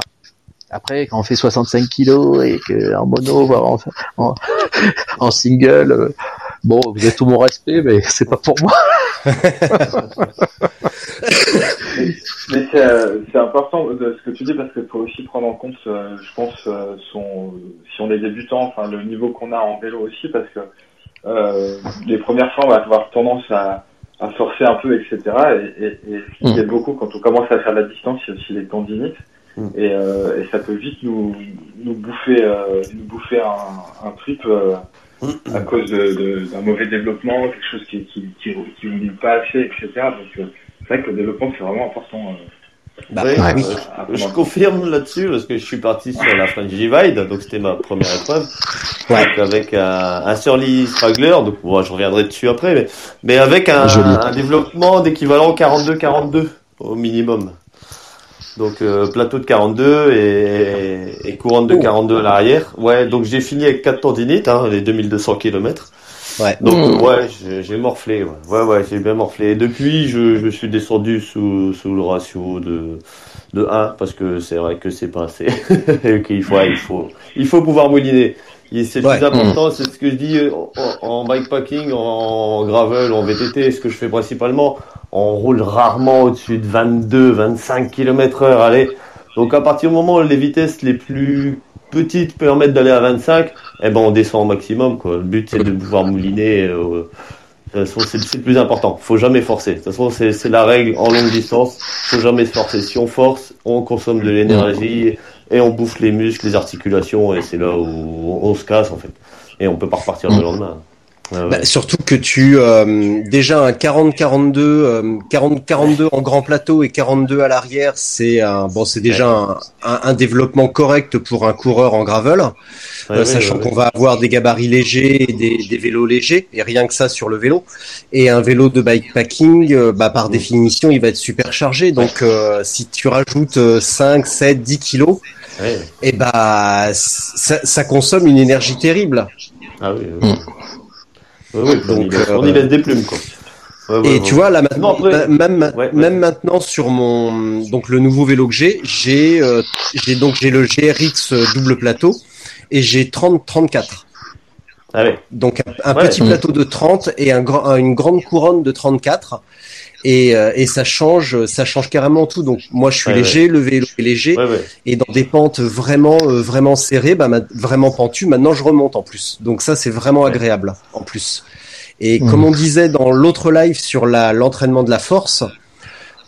Après, quand on fait 65 kilos et que en mono, voire en, en, en single, euh, bon, vous avez tout mon respect, mais c'est pas pour moi.
Mais c'est, euh, c'est important de ce que tu dis parce qu'il faut aussi prendre en compte, euh, je pense, son, si on est débutant, enfin le niveau qu'on a en vélo aussi, parce que euh, les premières fois on va avoir tendance à, à forcer un peu, etc. Et, et, et ce qui
Mm.
aide beaucoup quand on commence à faire de la distance, c'est aussi les tendinites.
Mm.
Et, euh, et ça peut vite nous, nous bouffer, euh, nous bouffer un, un trip euh, à cause de, de- d'un mauvais développement, quelque chose qui qui qui, qui roule pas assez, etc. Donc euh, c'est vrai que le développement c'est vraiment important. euh,
Bah,
Oui, euh, Je confirme là-dessus parce que je suis parti sur la French Divide, donc c'était ma première épreuve.
Ouais.
Donc avec un, un Surly Straggler, donc bon, je reviendrai dessus après, mais, mais avec un, un développement d'équivalent 42-42 au minimum. Donc euh, plateau de 42 et, et couronne de
Oh.
42 à l'arrière. Ouais, donc j'ai fini avec 4 tendinites, hein, les 2200 km.
Ouais.
Donc
Mmh.
ouais, j'ai- j'ai morflé. Ouais, ouais, ouais, j'ai bien morflé. Et depuis, je, je suis descendu sous, sous le ratio de de 1 parce que c'est vrai que c'est pas assez. Et qu'il faut, ouais, il faut, il faut pouvoir mouliner. Et c'est le
Ouais.
plus important, c'est ce que je dis en, en bikepacking, en gravel, en VTT, ce que je fais principalement. On roule rarement au-dessus de 22, 25 km heure. Allez. Donc à partir du moment où les vitesses les plus petites permettent d'aller à 25, eh ben on descend au maximum. Quoi. Le but c'est de pouvoir mouliner. euh, de toute façon, c'est le plus important. Faut jamais forcer. De toute façon, c'est la règle en longue distance. Faut jamais se forcer. Si on force, on consomme de l'énergie et on bouffe les muscles, les articulations, et c'est là où on se casse en fait. Et on peut pas repartir le lendemain. Ouais, ouais.
Bah, surtout que tu euh, déjà un 40-42, euh, 40-42 en grand plateau et 42 à l'arrière, c'est un bon, c'est déjà un, un- un développement correct pour un coureur en gravel, euh, sachant qu'on va avoir des gabarits légers, et des, des vélos légers et rien que ça sur le vélo. Et un vélo de bikepacking, euh, bah, par
Mm.
définition, il va être super chargé. Donc euh, si tu rajoutes euh, 5, 7, 10 kilos,
ouais.
et bah ça, ça consomme une énergie terrible.
Ah oui. Oui.
Donc, euh,
on y laisse des plumes quoi. Ouais, ouais,
Et
ouais.
tu vois là maintenant,
Non,
même
Ouais,
même maintenant sur mon donc le nouveau vélo que j'ai, j'ai euh, j'ai donc j'ai le GRX double plateau et j'ai 30 34.
Ah ouais.
Donc un, un
Ouais.
petit plateau de 30 et un grand un- une grande couronne de 34. Et, euh, et ça change, ça change carrément tout. Donc moi je suis
Ouais,
léger, le vélo est léger,
Ouais, ouais.
et dans des pentes vraiment, euh, vraiment serrées, bah, vraiment pentues. Maintenant je remonte en plus. Donc ça c'est vraiment
Ouais.
agréable en plus. Et
Mhm.
comme on disait dans l'autre live sur la l'entraînement de la force,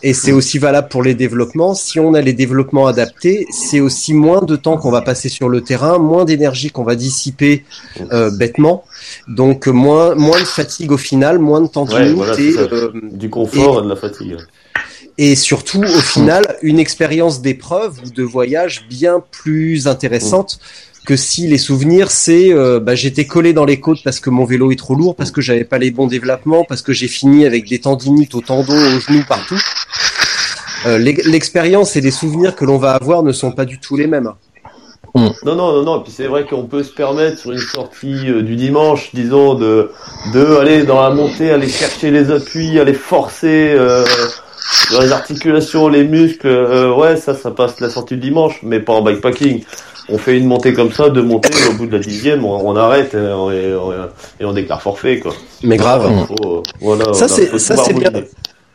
et c'est aussi valable pour les développements. Si on a les développements adaptés, c'est aussi moins de temps qu'on va passer sur le terrain, moins d'énergie qu'on va dissiper euh, bêtement, donc moins moins de fatigue au final, moins de tendinite
Ouais, voilà,
euh,
Du confort et, de la fatigue.
et surtout au final une expérience d'épreuve ou de voyage bien plus intéressante que si les souvenirs c'est euh, bah, j'étais collé dans les côtes parce que mon vélo est trop lourd, parce que j'avais pas les bons développements, parce que j'ai fini avec des tendinites au tendon, aux genoux, partout. Euh, l'ex- L'expérience et les souvenirs que l'on va avoir ne sont pas du tout les mêmes.
Non, non, non, non. Puis c'est vrai qu'on peut se permettre sur une sortie euh, du dimanche, disons, de, de aller dans la montée, aller chercher les appuis, aller forcer euh, dans les articulations, les muscles. euh, ouais, ça, ça passe la sortie du dimanche, mais pas en bikepacking. On fait une montée comme ça, deux montées, au bout de la dixième, on, on arrête euh, et, on, et on déclare forfait, quoi.
Mais grave.
Faut, euh, voilà,
Ça, c'est bien.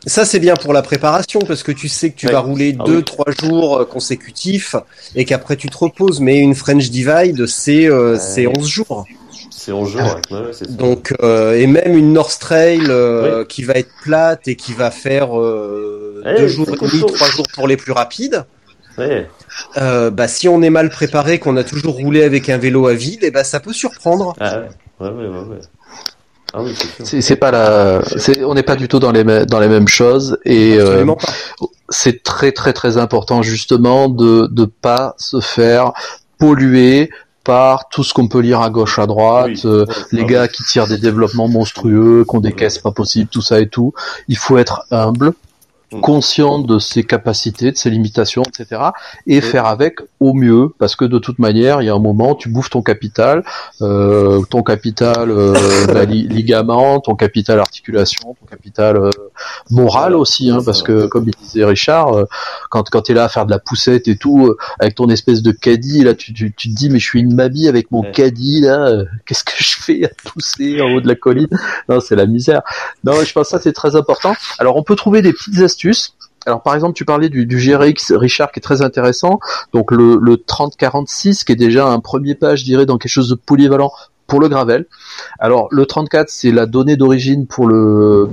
Ça c'est bien pour la préparation parce que tu sais que tu
Ouais.
vas rouler
Ah
deux,
oui.
trois jours euh, consécutifs et qu'après tu te reposes. Mais une French Divide c'est euh, c'est 11 jours.
C'est en jeu, ouais, ouais, ouais, c'est ça.
Donc euh, et même une North Trail euh, qui va être plate et qui va faire euh,
Eh,
deux jours et demi, trois jours pour les plus rapides.
Ouais.
Euh, bah si on est mal préparé, qu'on a toujours roulé avec un vélo à vide, et bah ça peut surprendre.
Ah ouais, ouais, ouais, ouais. Ah oui, c'est
pas la, c'est, on n'est pas du tout dans les mêmes dans les mêmes choses et euh, c'est très très très important justement de de pas se faire polluer par tout ce qu'on peut lire à gauche à droite,
Oui.
euh,
Ouais,
les gars qui tirent des développements monstrueux, qui ont des caisses pas possibles, tout ça et tout. Il faut être humble. Conscient de ses capacités, de ses limitations, etc. Et
Mm.
faire avec au mieux, parce que de toute manière, il y a un moment, tu bouffes ton capital, euh, ton capital euh, bah, li- ligament, ton capital articulation, ton capital euh, moral aussi, hein, parce que comme il disait Richard, euh, quand quand t'es là à faire de la poussette et tout, euh, avec ton espèce de caddie, là, tu, tu, tu te dis mais je suis une mamie avec mon
Ouais.
caddie là, euh, qu'est-ce que je fais à pousser en haut de la colline? Non, c'est la misère. Non, je pense que ça c'est très important. Alors on peut trouver des petites astuces. Alors par exemple, tu parlais du, GRX Richard qui est très intéressant. Donc le, le 3046 qui est déjà un premier pas, je dirais, dans quelque chose de polyvalent pour le gravel. Alors le 34 c'est la donnée d'origine pour le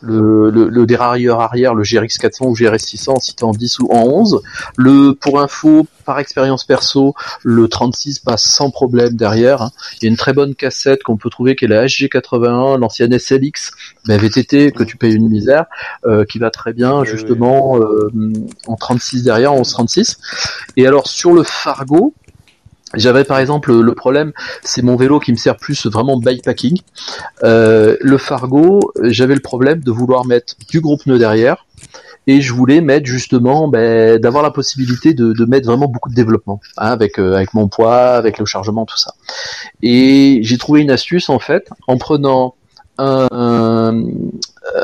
le, le, le dérailleur arrière, le GRX 400 ou GRS 600 si t'es en 10 ou en 11. Le pour info, par expérience perso, le 36 passe sans problème derrière. hein. Il y a une très bonne cassette qu'on peut trouver qui est la HG81, l'ancienne SLX, ben VTT que tu payes une misère, euh, qui va très bien justement euh, en 36 derrière, en 1136. Et alors sur le Fargo, j'avais par exemple le problème, c'est mon vélo qui me sert plus vraiment bikepacking. Euh, le Fargo, j'avais le problème de vouloir mettre du gros pneu derrière et je voulais mettre justement ben, d'avoir la possibilité de, de mettre vraiment beaucoup de développement hein, avec euh, avec mon poids, avec le chargement, tout ça. Et j'ai trouvé une astuce en fait en prenant un, un,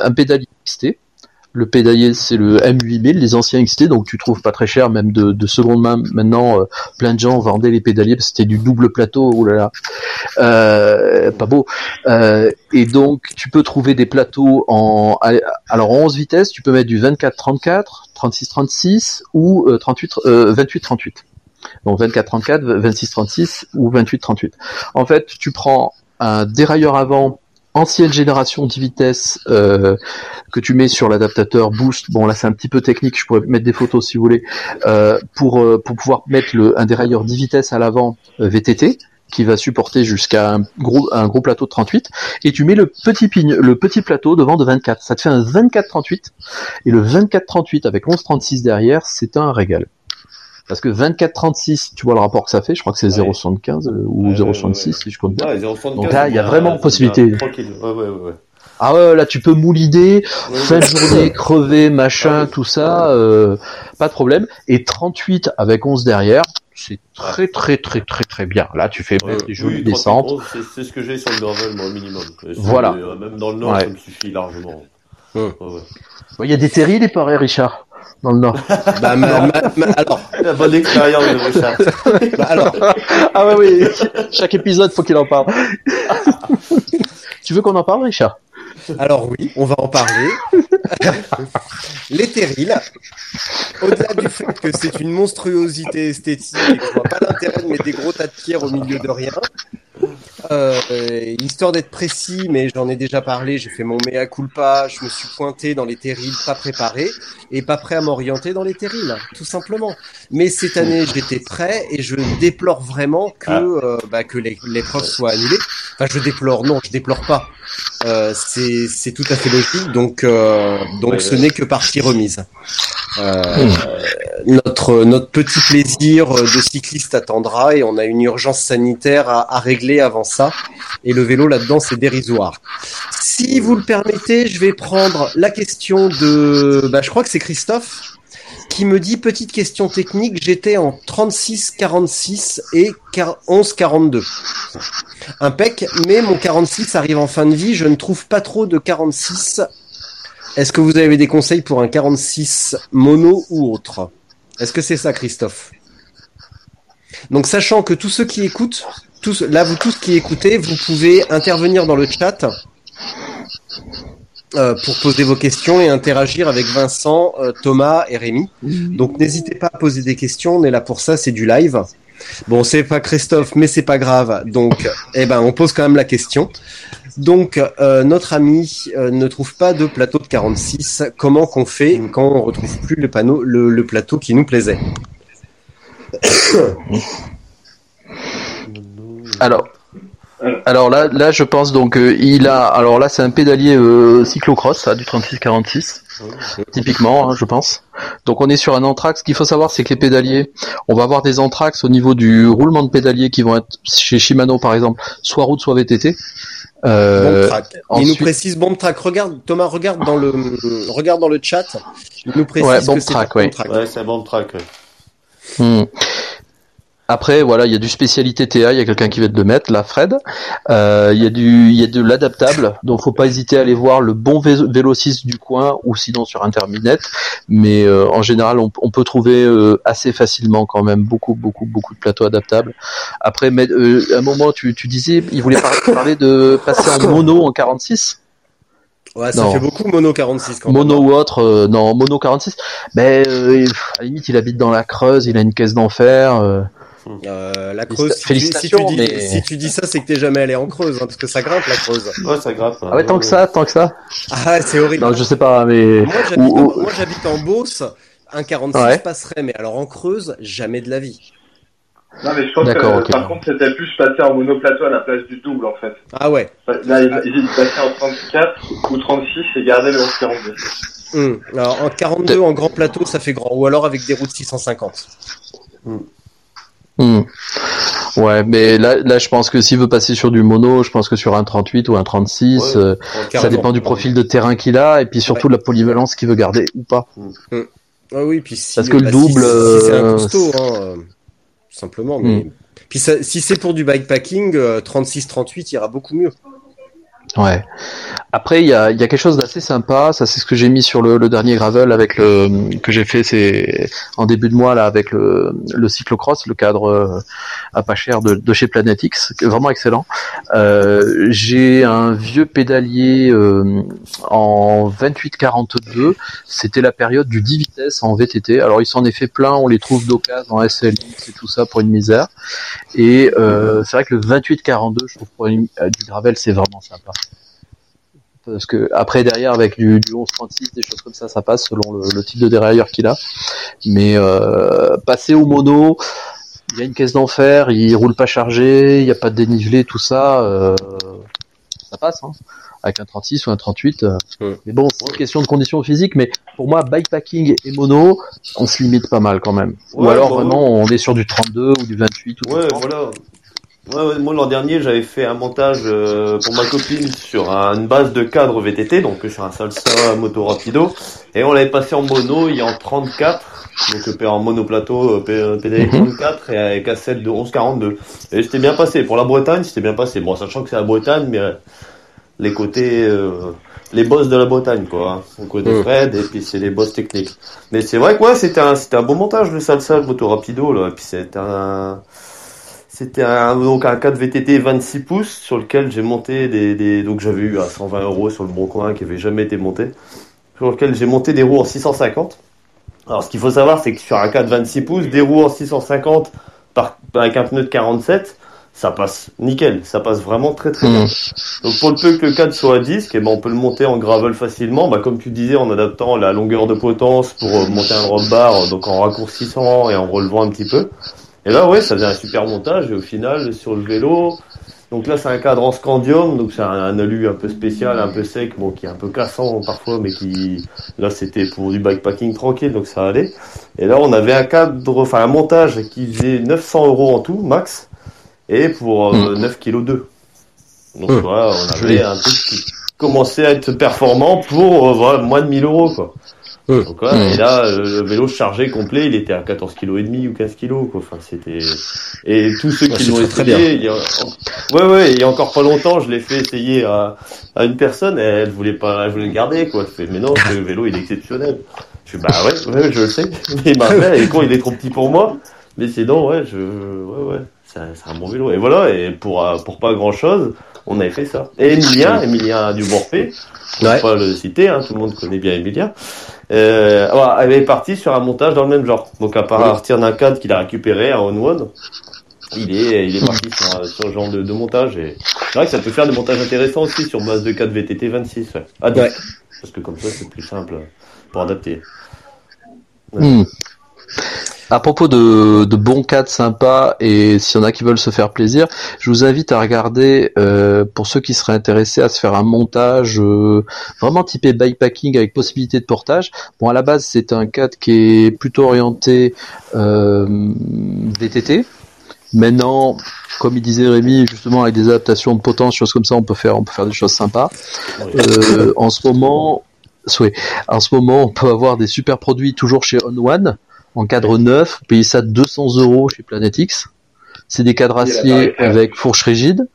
un pédalier XT. Le pédalier, c'est le M8000, les anciens XT, donc tu trouves pas très cher, même de, de seconde main. Maintenant, euh, plein de gens vendaient les pédaliers parce que c'était du double plateau, oh là là, euh, pas beau. Euh, et donc, tu peux trouver des plateaux en, alors en 11 vitesses, tu peux mettre du 24-34, 36-36 ou euh, 38, euh, 28-38. Donc 24-34, 26-36 ou 28-38. En fait, tu prends un dérailleur avant ancienne génération 10 vitesses euh, que tu mets sur l'adaptateur boost. Bon là c'est un petit peu technique, je pourrais mettre des photos si vous voulez euh, pour euh, pour pouvoir mettre un dérailleur 10 vitesses à l'avant VTT qui va supporter jusqu'à un gros un gros plateau de 38 et tu mets le petit pigne, le petit plateau devant de 24. Ça te fait un 24-38 et le 24-38 avec 11-36 derrière, c'est un régal. Parce que 24-36, tu vois le rapport que ça fait, je crois que c'est
Ouais.
0,75 euh, ou
Ouais,
0,66
ouais, ouais.
si je compte bien.
Ouais, 0,75,
Donc là, il y a
c'est
vraiment possibilité.
Tranquille. Ouais, ouais, ouais.
Ah ouais, là tu peux moulider,
Ouais,
fin de
ouais.
journée, crever, machin,
Ah oui.
tout ça, euh, pas de problème. Et 38 avec 11 derrière, c'est très très très très très bien. Là tu fais
Ouais,
même des jolies
oui,
descentes.
31, c'est ce que j'ai sur le gravel, moi, au minimum.
Voilà.
euh, Même dans le nord,
Ouais.
ça me suffit largement.
Hum.
Ouais, ouais.
Il y a des terrils et pareil Richard, dans le nord.
Bah, ma- ma- ma- alors,
La bonne expérience de Richard.
bah, alors,
ah ouais oui, chaque épisode faut qu'il en parle. tu veux qu'on en parle Richard?
Alors oui, on va en parler. Les terrils, au-delà du fait que c'est une monstruosité esthétique et que je vois pas l'intérêt de mettre des gros tas de pierres au milieu de rien, euh, histoire d'être précis, mais j'en ai déjà parlé, j'ai fait mon mea culpa, je me suis pointé dans les terrils pas préparés et pas prêt à m'orienter dans les terrils, tout simplement. Mais cette année, j'étais prêt et je déplore vraiment que,
Ah.
euh, bah, que les- l'épreuve soit annulée. Enfin, je déplore, non, je déplore pas. Euh, c'est c'est tout à fait logique, donc euh, donc
Ouais,
ce
ouais.
n'est que partie remise. Euh, notre notre petit plaisir de cycliste attendra et on a une urgence sanitaire à, à régler avant ça. Et le vélo là-dedans, c'est dérisoire. Si vous le permettez, je vais prendre la question de, bah, je crois que c'est Christophe qui me dit petite question technique. J'étais en 36-46 et 11-42. Impec, mais mon 46 arrive en fin de vie. Je ne trouve pas trop de 46. Est-ce que vous avez des conseils pour un 46 mono ou autre? Est-ce que c'est ça, Christophe? Donc, sachant que tous ceux qui écoutent, tous, là, vous tous qui écoutez, vous pouvez intervenir dans le chat euh, pour poser vos questions et interagir avec Vincent, euh, Thomas et Rémi. Donc n'hésitez pas à poser des questions, on est là pour ça, c'est du live. Bon, c'est pas Christophe, mais c'est pas grave. Donc, eh ben, on pose quand même la question. Donc, euh, notre ami euh, ne trouve pas de plateau de 46. Comment qu'on fait quand on retrouve plus le panneau, le, le plateau qui nous plaisait?
Alors, alors là, là, je pense donc euh, il a. Alors là, c'est un pédalier euh, cyclocross, ça, du 36-46, typiquement, hein, je pense. Donc on est sur un anthrax. Ce qu'il faut savoir, c'est que les pédaliers, on va avoir des anthrax au niveau du roulement de pédalier qui vont être chez Shimano par exemple, soit route, soit VTT. Euh,
Bomb track. Il nous précise bomb track. Regarde, Thomas, regarde dans le, regarde dans le chat. Il nous précise
Ouais,
que
bomb
c'est
track,
un
ouais.
bomb track.
Ouais, c'est bon track. ouais.
Hmm. Après, voilà, il y a du spécialité TA, il y a quelqu'un qui va te le mettre, là, Fred. Euh, Il y a du, il y a de l'adaptable, donc faut pas hésiter à aller voir le bon vé- vélo 6 du coin ou sinon sur Interminet. Mais euh, en général, on, on peut trouver euh, assez facilement quand même beaucoup, beaucoup, beaucoup de plateaux adaptables. Après, mais, euh, à un moment, tu, tu disais, il voulait par- parler de passer en mono en 46
Ouais, ça
Non.
fait beaucoup mono 46 quand
mono
même.
ou autre, euh, non, mono 46. Ben, euh, à la limite, il habite dans la Creuse, il a une caisse d'enfer. euh,
Euh, la Creuse, si tu, si tu
Félicitations,
dis,
mais-
si tu dis ça, c'est que t'es jamais allé en Creuse, hein, parce que ça grimpe la Creuse.
Ouais, ça grappe.
Ah ouais, tant que ça, tant que ça.
Ah, c'est horrible.
Non, je sais pas, mais
Moi, j'habite
Ou-
en,
ou-
moi, j'habite en Beauce. Un 46
Ouais.
passerait, mais alors en Creuse, jamais de la vie.
Non, mais je pense
D'accord,
que
ok.
par contre, c'était plus passer en monoplateau à la place du double, en fait.
Ah ouais.
Là, il il passait en 34 ou 36 et garder le 1142.
Hum. Alors en 42 en grand plateau, ça fait grand. Ou alors avec des routes 650.
Hmm. ouais, mais là, là, je pense que s'il veut passer sur du mono, je pense que sur un 38 ou un 36,
Ouais.
euh, ça dépend du profil de terrain qu'il a et puis surtout de la polyvalence qu'il veut garder ou pas.
Ah oui, puis si,
Parce que le
bah,
double,
si, si c'est un
euh,
costaud, hein, euh, simplement. Mais...
Hmm.
Puis ça, si c'est pour du bikepacking, euh, 36-38 ira beaucoup mieux.
Ouais. Après, il y a, y a quelque chose d'assez sympa. Ça, c'est ce que j'ai mis sur le, le dernier gravel avec le que j'ai fait, c'est en début de mois là avec le, le cyclocross, le cadre euh, à pas cher de, de chez Planetix, vraiment excellent. Euh, j'ai un vieux pédalier euh, en 28-42. C'était la période du 10 vitesses en VTT. Alors, il s'en est fait plein. On les trouve d'occasion en SLX et tout ça pour une misère. Et euh, c'est vrai que le 28-42, je trouve pour une- euh, du gravel, c'est vraiment sympa. Parce que après derrière avec du, du 11-36, des choses comme ça, ça passe selon le, le type de dérailleur qu'il a. Mais euh, passer au mono, il y a une caisse d'enfer, il roule pas chargé, il n'y a pas de dénivelé, tout ça, euh, ça passe. Hein. Avec un 36 ou un 38. euh. Mais bon, c'est une question de conditions physiques. Mais pour moi, bikepacking et mono, on se limite pas mal quand même. ou alors
bah
vraiment, on est sur du 32 ou du 28 ou du
Ouais,
30.
voilà. Ouais, ouais, moi l'an dernier j'avais fait un montage euh, pour ma copine sur un- une base de cadre VTT, donc sur un Salsa Moto Rapido, et on l'avait passé en mono et en 34, donc euh, en monoplateau euh, P- pédalier
Mhm.
34 et avec cassette de 11,42. Et c'était bien passé. Pour la Bretagne, c'était bien passé. Bon, sachant que c'est la Bretagne, mais euh, les côtés, euh, les boss de la Bretagne, quoi. Hein. Au côté
Mhm.
Fred, et puis c'est les boss techniques. Mais c'est vrai que ouais, c'était un, c'était un bon montage le Salsa Moto Rapido, là. Et puis c'était un, c'était un, donc un 4 VTT 26 pouces sur lequel j'ai monté des, des donc j'avais eu à 120 euros sur le bon coin qui avait jamais été monté, sur lequel j'ai monté des roues en 650. Alors ce qu'il faut savoir c'est que sur un 4 26 pouces, des roues en 650 par, avec un pneu de 47, ça passe nickel, ça passe vraiment très très bien.
Mm.
Donc pour le peu que le cadre soit à disque, eh ben, on peut le monter en gravel facilement, bah, comme tu disais, en adaptant la longueur de potence pour euh, monter un bar, euh, donc en raccourcissant et en relevant un petit peu. Et là, ouais, ça faisait un super montage. Et au final, sur le vélo, donc là, c'est un cadre en scandium, donc c'est un, un alu un peu spécial, un peu sec, bon, qui est un peu cassant parfois, mais qui, là, c'était pour du bikepacking tranquille, donc ça allait. Et là, on avait un cadre, enfin, un montage qui faisait 900 euros en tout, max, et pour euh, 9 kg 2. Donc
Mm.
voilà, on avait
Joli.
un truc qui commençait à être performant pour, euh, voilà, moins de 1000 euros, quoi.
Mm.
Donc et là, euh, le vélo chargé complet, il était à 14 kg et demi ou 15 kg, quoi. Enfin, c'était, et tous ceux
Ouais,
qui l'ont essayé, il y a... ouais, ouais, il y a encore pas longtemps, je l'ai fait essayer à, à une personne, et elle voulait pas, elle voulait le garder, quoi. Elle fait, mais non, le vélo, il est exceptionnel. Je fais, bah ouais, ouais, je le sais. Mais m'a fait, et quand il est trop petit pour moi. Mais sinon, ouais, je, ouais, ouais, c'est un, bon vélo. Et voilà, et pour, euh, pour pas grand chose, on avait fait ça. Et Emilien, Emilien Dubourpé,
Ouais.
pas le citer, hein, tout le monde connaît bien Emilien, euh, voilà, elle est partie sur un montage dans le même genre. Donc à partir d'un cadre qu'il a récupéré à On One, il est, il est parti sur, un- sur ce genre de, de montage. Et c'est vrai que ça peut faire des montages intéressants aussi sur base de 4 VTT 26. Ouais. Deux.
Ouais.
Parce que comme ça, c'est plus simple pour adapter.
Hmm. À propos de, de bons cadres sympas et s'il y en a qui veulent se faire plaisir, je vous invite à regarder euh, pour ceux qui seraient intéressés à se faire un montage euh, vraiment typé bikepacking avec possibilité de portage. Bon à la base c'est un cadre qui est plutôt orienté euh, VTT. Maintenant, comme il disait Rémi, justement avec des adaptations de potence, choses comme ça, on peut faire on peut faire des choses sympas. Euh, en ce moment. En ce moment, on peut avoir des super produits toujours chez On One en cadre neuf. Vous payez ça 200 euros chez Planet X. C'est des cadres acier avec fourche rigide.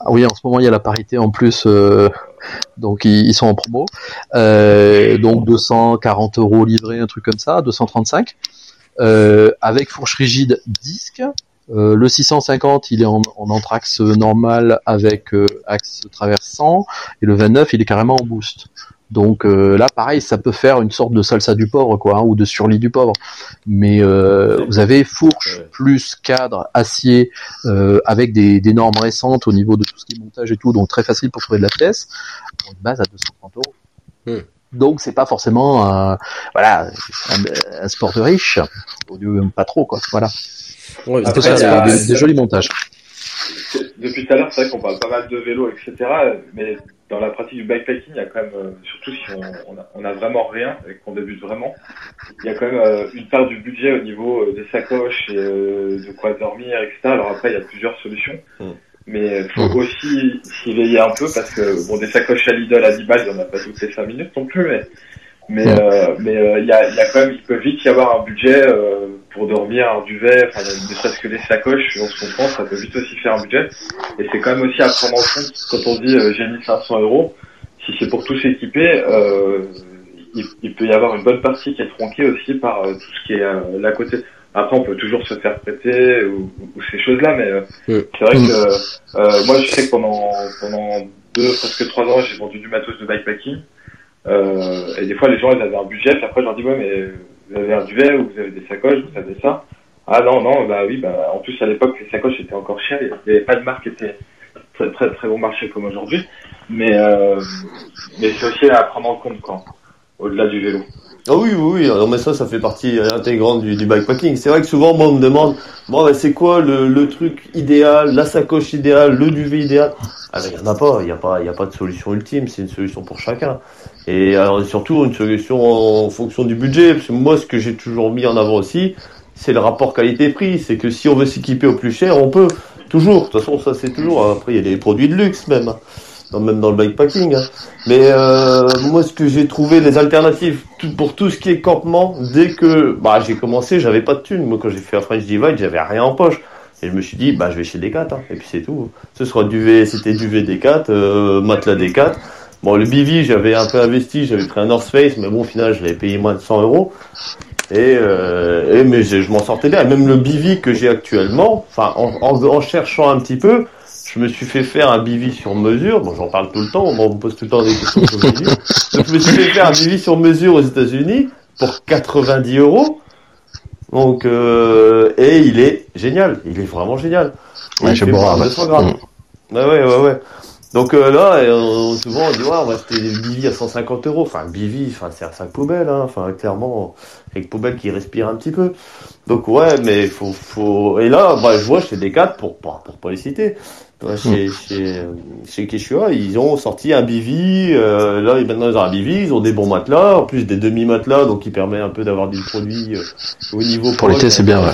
Ah oui, en ce moment, il y a la parité en plus. euh, donc, ils, ils sont en promo. Euh, donc, 240 euros livrés, un truc comme ça, 235. Euh, avec fourche rigide disque. Euh, le 650, il est en, en anthrax normal avec euh, axe traversant. Et le 29, il est carrément en boost. Donc euh, là, pareil, ça peut faire une sorte de salsa du pauvre, quoi, hein, ou de surlit du pauvre. Mais euh, vous avez fourche plus cadre acier euh, avec des, des normes récentes au niveau de tout ce qui est montage et tout, donc très facile pour trouver de la pièce. Pour une base à 230 euros.
Hmm.
Donc c'est pas forcément un, voilà un, un sport de riche, au lieu pas trop quoi. Voilà.
Ouais,
Ça
Après,
se
il y
faire
a-
des, des jolis montages.
Depuis tout à l'heure, c'est vrai qu'on parle pas mal de vélo, etc. Mais dans la pratique du bikepacking, il y a quand même, euh, surtout si on, on, a, on a vraiment rien et qu'on débute vraiment, il y a quand même euh, une part du budget au niveau euh, des sacoches et de quoi dormir, etc. Alors après, il y a plusieurs solutions.
Mm.
Mais il faut
Mm.
aussi s'y veiller un peu parce que bon, des sacoches à Lidl à 10 balles, il n'y en a pas toutes les 5 minutes non plus, mais mais euh, mais euh, il y a y a quand même il peut vite y avoir un budget euh, pour dormir, un duvet, enfin ne serait-ce que les sacoches, on se comprend, ça peut vite aussi faire un budget. Et c'est quand même aussi à prendre en compte quand on dit euh, j'ai mis 500 euros. Si c'est pour tous s'équiper, euh, il, il peut y avoir une bonne partie qui est tronquée aussi par euh, tout ce qui est euh, là côté. Après, on peut toujours se faire prêter ou, ou ces choses-là, mais euh, c'est vrai
Mm.
que euh, moi, je sais que pendant pendant deux, presque trois ans, j'ai vendu du matos de bikepacking. Euh, et des fois, les gens, ils avaient un budget. Puis après, je leur dis ouais, mais vous avez un duvet ou vous avez des sacoches, vous avez ça. Ah non, non, bah oui, bah en plus à l'époque, les sacoches étaient encore chères. Il n'y avait pas de marque qui était très très très bon marché comme aujourd'hui. Mais euh, mais c'est aussi à prendre en compte quoi, au-delà du vélo.
Ah oui, oui, oui, non, mais ça, ça fait partie intégrante du, du bikepacking. C'est vrai que souvent, moi, on me demande, bon, ben, c'est quoi le, le truc idéal, la sacoche idéale, le duvet idéal? Ah ben, il y en a pas, il y a pas, a pas de solution ultime, c'est une solution pour chacun. Et alors, surtout, une solution en fonction du budget, parce que moi, ce que j'ai toujours mis en avant aussi, c'est le rapport qualité-prix. C'est que si on veut s'équiper au plus cher, on peut. Toujours. De toute façon, ça, c'est toujours. Après, il y a des produits de luxe, même. Même dans le bikepacking. hein. Mais euh, moi, ce que j'ai trouvé, les alternatives tout- pour tout ce qui est campement, dès que bah, j'ai commencé, j'avais pas de thunes. Moi, quand j'ai fait un French Divide, j'avais rien en poche. Et je me suis dit, bah, je vais chez Decat, hein, et puis c'est tout. Ce sera duvet, c'était duvet Decat, euh, matelas Decat. Bon, le Bivi, j'avais un peu investi, j'avais pris un North Face, mais bon, au final, je l'avais payé moins de 100 euros. Et, euh, et mais je, m'en sortais bien. Et même le Bivi que j'ai actuellement, enfin, en, en, en cherchant un petit peu, je me suis fait faire un bivi sur mesure. Bon, j'en parle tout le temps, on me pose tout le temps des questions sur le bivi. Donc, je me suis fait faire un bivi sur mesure aux États-Unis pour 90 euros. Donc, euh, et il est génial. Il est vraiment génial.
Ouais,
il
chez
fait
ouais.
200 grammes. Ouais, ouais, ouais, ouais. Donc euh, là, euh, souvent on dit ouais, on va acheter des bivis à 150 euros. Enfin, bivi, enfin c'est un sac poubelle, hein. Enfin, clairement, avec poubelle qui respire un petit peu. Donc ouais, mais faut, faut. Et là, bah, je vois chez Decat pour pour, pour pas les citer. Chez, chez, chez Quechua, ils ont sorti un bivi, euh, là maintenant ils ont un bivi, ils ont des bons matelas, en plus des demi-matelas, donc qui permet un peu d'avoir du produit euh, au niveau
Pour l'été, c'est bien, ouais.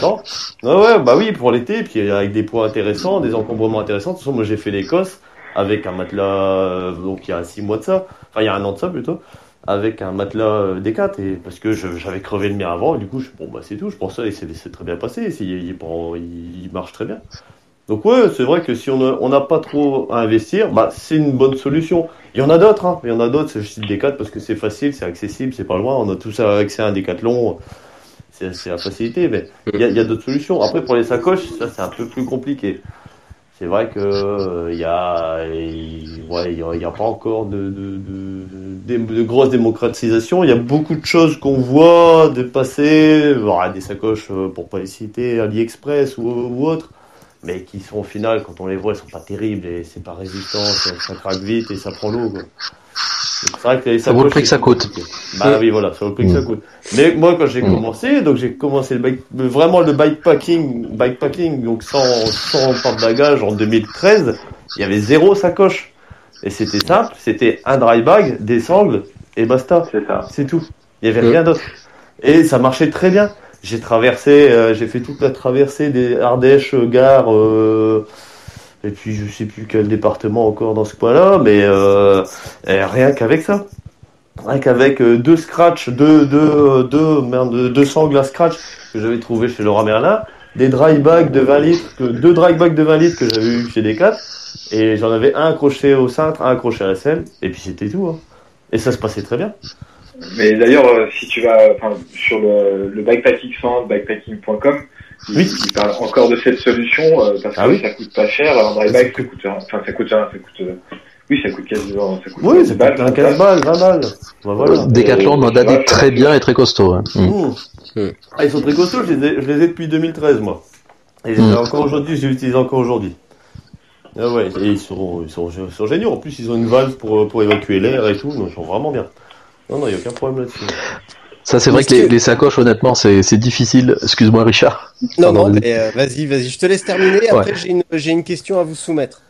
Ouais, bah oui, pour l'été, puis avec des poids intéressants, des encombrements intéressants. De toute façon, moi j'ai fait l'Écosse avec un matelas, euh, donc il y a six mois de ça, enfin il y a un an de ça plutôt, avec un matelas euh, Decat, et parce que j'avais crevé le mien avant, et du coup, je, bon bah c'est tout, je pense ça, et c'est très bien passé, c'est- il, il, prend- il- il marche très bien. Donc ouais, c'est vrai que si on n'a pas trop à investir, bah c'est une bonne solution. Il y en a d'autres, hein. Il y en a d'autres. Je cite Decat parce que c'est facile, c'est accessible, c'est pas loin. On a tous accès à un Décathlon. C'est la facilité, mais il y a, d'autres solutions. Après pour les sacoches, ça c'est un peu plus compliqué. c'est vrai que euh, il a, ouais, y a, pas encore de, de, de, grosse démocratisation. Il y a beaucoup de choses qu'on voit dépasser, des sacoches euh, pour pas les citer, AliExpress ou autre, mais qui sont au final, quand on les voit, elles sont pas terribles et c'est pas résistant, ça, ça craque vite et ça prend l'eau. quoi. C'est vrai que les
Ça vaut le prix que ça coûte.
Bah oui, voilà, ça vaut le prix que ça
Mm.
coûte. Mais moi, quand j'ai
Mm.
commencé, donc j'ai commencé le bike, vraiment le bikepacking, bikepacking, donc sans, sans porte-bagages en 2013, il y avait zéro sacoche. Et c'était simple, c'était un dry bag, des sangles, et basta.
C'est ça.
C'est tout. Il y avait
Mm.
rien d'autre. Et ça marchait très bien. J'ai traversé, euh, j'ai fait toute la traversée des Ardèches, euh, Gare, euh, et puis je sais plus quel département encore dans ce coin-là, mais euh, rien qu'avec ça. Rien qu'avec euh, deux scratchs, deux, deux, deux, merde, deux sangles à scratch que j'avais trouvé chez Laurent Merlin, des dry bags de 20 litres, que, deux dry bags de 20 litres que j'avais eu chez Decat, et j'en avais un accroché au cintre, un accroché à la selle, et puis c'était tout. Hein. Et ça se passait très bien.
Mais d'ailleurs, euh, si tu vas enfin, sur le, le bikepacking sans bikepacking.com, il,
Oui.
il parle encore de cette solution euh, parce
Ah
que
oui.
ça coûte pas cher. Un dry
Ça coûte-
enfin ça coûte, un- ça coûte, euh, oui, ça coûte quasiment, ça coûte
Oui,
15
c'est
balles, comme
15
ça.
balles, 20 balles. Bah, voilà.
Decathlon m'en a dit très bien et très costaud. hein. Mm.
Mmh. Ah, ils sont très costauds, je les ai, je les ai depuis 2013, moi. Et je les ai
Mm.
encore aujourd'hui, je les utilise encore aujourd'hui. Ah ouais, et ils sont, ils sont, ils sont géniaux. En plus, ils ont une valve pour, pour évacuer l'air et tout, donc ils sont vraiment bien. Non, non, il n'y a aucun problème là-dessus.
Ça, c'est vrai que les,
que-
les sacoches, honnêtement, c'est c'est difficile. Excuse-moi, Richard.
Non,
Pardon,
non,
vas-y.
euh, vas-y, vas-y, je te laisse terminer. Après, j'ai une, j'ai une question à vous soumettre.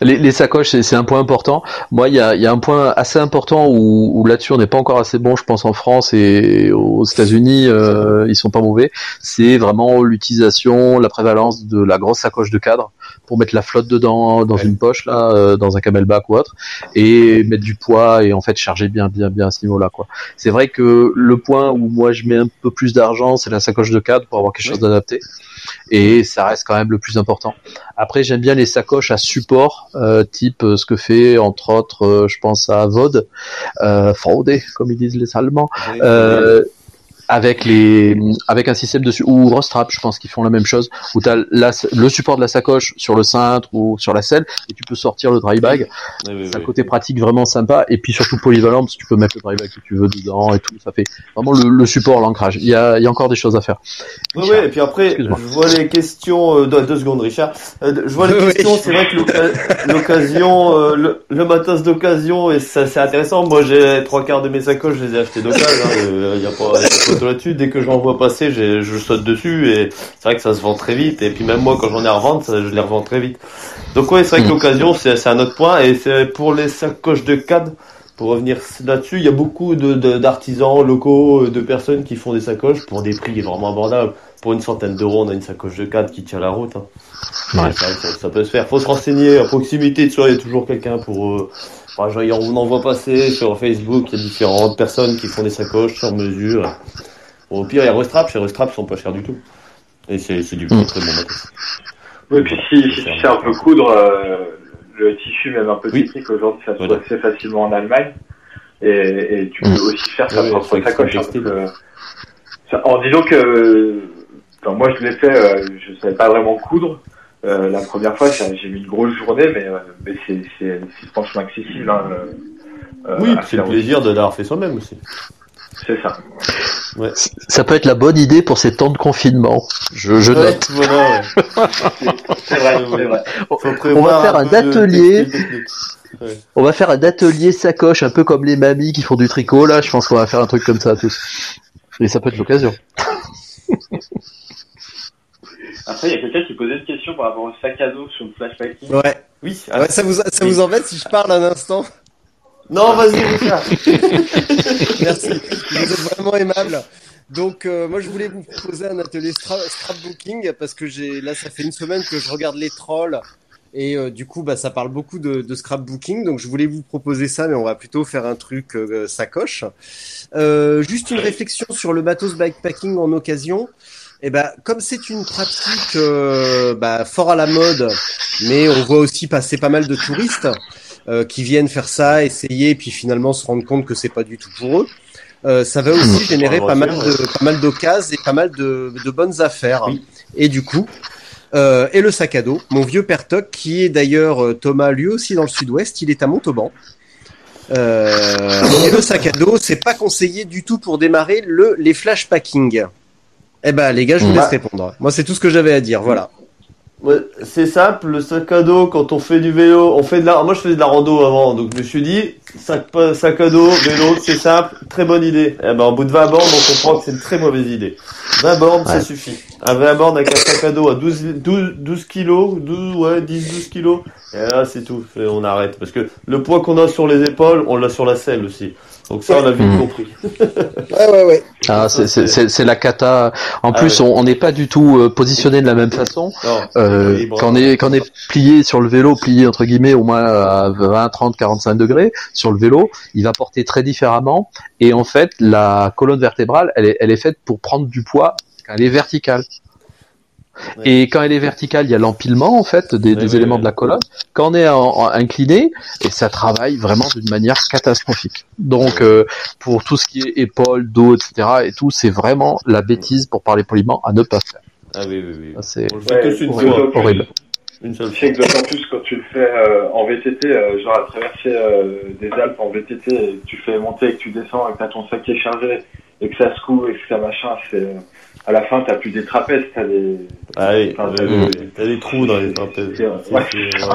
Les, les sacoches, c'est un point important. Moi, il y a, y a un point assez important où, où là-dessus, on n'est pas encore assez bon, je pense, en France et aux États-Unis, euh, ils sont pas mauvais. C'est vraiment l'utilisation, la prévalence de la grosse sacoche de cadre pour mettre la flotte dedans, dans
Ouais.
une poche là, euh, dans un camelback ou autre, et mettre du poids et en fait charger bien, bien, bien à ce niveau-là, quoi. C'est vrai que le point où moi je mets un peu plus d'argent, c'est la sacoche de cadre pour avoir quelque chose d'adapté. Et ça reste quand même le plus important. Après, j'aime bien les sacoches à support, euh, type euh, ce que fait entre autres, euh, je pense à Vod, euh, Fraude, comme ils disent les Allemands, euh, avec les, avec un système dessus ou Rostrap, je pense qu'ils font la même chose, où tu as le support de la sacoche sur le cintre ou sur la selle, et tu peux sortir le dry bag.
Oui, oui,
C'est un côté pratique vraiment sympa, et puis surtout polyvalent, parce que tu peux mettre le dry bag que tu veux dedans et tout. Ça fait vraiment le, le support, l'ancrage. Il y a, il y a encore des choses à faire.
Oui, oui, et puis après, je vois les questions, euh, deux, secondes, Richard. Euh, je vois les questions, c'est vrai que l'occasion, euh, le, le matos d'occasion, et ça, c'est intéressant. Moi, j'ai trois quarts de mes sacoches, je les ai achetés d'occasion, il a pas, y a pas de là-dessus. Dès que j'en vois passer, je saute dessus, et c'est vrai que ça se vend très vite, et puis même moi, quand j'en ai à revendre, ça, je les revends très vite. Donc ouais, c'est vrai que
Mm.
l'occasion, c'est un autre point, et c'est pour les sacoches de CAD, pour revenir là-dessus, il y a beaucoup de- de- d'artisans locaux, euh, de personnes qui font des sacoches pour des prix vraiment abordables. Pour une centaine d'euros, on a une sacoche de cadre qui tient la route. Hein.
Ouais.
Ça, ça peut se faire. Faut se renseigner à proximité de soi. Il y a toujours quelqu'un pour. Euh, enfin, genre, on en voit passer sur Facebook. Il y a différentes personnes qui font des sacoches sur mesure. Bon, au pire, il y a Restrap. Chez Restrap, ils sont pas chers du tout. Et c'est c'est du
Mm.
très bon matos.
Oui, et puis si, si tu sais un peu coudre, euh, le tissu, même un peu
Oui.
technique, aujourd'hui, ça se
Voilà.
trouve assez facilement en Allemagne. Et, et tu peux
Mm.
aussi faire ta
oui,
propre sacoche. hein, en disant que, enfin, moi je l'ai fait, euh, je savais pas vraiment coudre. Euh, la première fois, j'ai mis une grosse journée, mais, euh, mais c'est franchement accessible. Hein, euh,
Oui, c'est le plaisir de l'avoir fait soi-même aussi.
C'est ça.
Ça peut être la bonne idée pour ces temps de confinement. Je, je
Ouais,
note.
voilà, ouais.
C'est vrai, c'est vrai.
Faut
On va faire un atelier.
Ouais.
On va faire un atelier sacoche, un peu comme les mamies qui font du tricot, là. Je pense qu'on va faire un truc comme ça tous. Et ça peut être l'occasion.
Après, il y a quelqu'un qui posait une question par rapport au sac à dos sur le flashbacking.
Ouais.
Oui.
Ouais, ça vous, ça vous embête si je parle un instant?
Non, vas-y, Richard.
Merci. Vous êtes vraiment aimable. Donc, euh, moi, je voulais vous proposer un atelier stra- scrapbooking parce que j'ai là, ça fait une semaine que je regarde les trolls et euh, du coup, bah, ça parle beaucoup de, de scrapbooking. Donc, je voulais vous proposer ça, mais on va plutôt faire un truc euh, sacoche. Euh, juste une réflexion sur le matos bikepacking en occasion. Et ben, comme c'est une pratique euh, bah, fort à la mode, mais on voit aussi passer pas mal de touristes euh, qui viennent faire ça, essayer, puis finalement se rendre compte que c'est pas du tout pour eux. Euh, ça va aussi générer
Mmh.
pas mal de pas mal d'occasions et pas mal de, de bonnes affaires.
Oui.
Et du coup, Euh, et le sac à dos, mon vieux Pertoc, qui est d'ailleurs Thomas, lui aussi dans le sud-ouest, il est à Montauban. Euh, et le sac à dos, c'est pas conseillé du tout pour démarrer le les flash packing. Eh ben les gars, je vous
Mmh.
laisse répondre. Moi, c'est tout ce que j'avais à dire. Voilà.
Ouais, c'est simple, le sac à dos, quand on fait du vélo, on fait de la, moi je faisais de la rando avant, donc je me suis dit, sac, sac à dos, vélo, c'est simple, très bonne idée. Eh ben, au bout de 20 bornes, on comprend que c'est une très mauvaise idée. 20 bornes, ça suffit. Un 20 bornes avec un sac à dos à 12, 12, 12 kilos, 12, ouais, 10, 12 kilos. Et là, c'est tout. Et on arrête. Parce que le poids qu'on a sur les épaules, on l'a sur la selle aussi. Donc ça, on a vite
Mhm.
compris.
Ouais, ouais, ouais.
Ah, c'est- c'est c'est- c'est la cata. En
Ah
plus,
ouais.
on on n'est pas du tout euh, positionné de la même façon.
Non.
Euh,
Libre.
quand on est quand on est plié sur le vélo, plié entre guillemets au moins à 20, 30, 45 degrés sur le vélo, il va porter très différemment. Et en fait, la colonne vertébrale, elle est, elle est faite pour prendre du poids quand elle est verticale.
Ouais.
Et quand elle est verticale, il y a l'empilement en fait des,
Ouais,
des
ouais,
éléments
ouais.
de la colonne. Quand on est en, en incliné, et ça travaille vraiment d'une manière catastrophique. Donc euh, pour tout ce qui est épaules, dos, etc. et tout, c'est vraiment la bêtise pour parler poliment à ne pas faire.
Ah oui, oui, oui.
C'est
horrible.
Une seule
sais que d'autant plus quand tu le fais euh, en VTT, euh, genre à traverser euh, des Alpes en VTT, et tu fais monter et que tu descends et que t'as ton sac qui est chargé et que ça secoue et que ça machin, c'est euh, à la fin t'as plus des trapèzes, t'as des.
Ah oui,
Enfin,
oui,
c'est-
oui, oui. t'as des trous dans les trapèzes.
C'est- ouais.
C'est- ouais.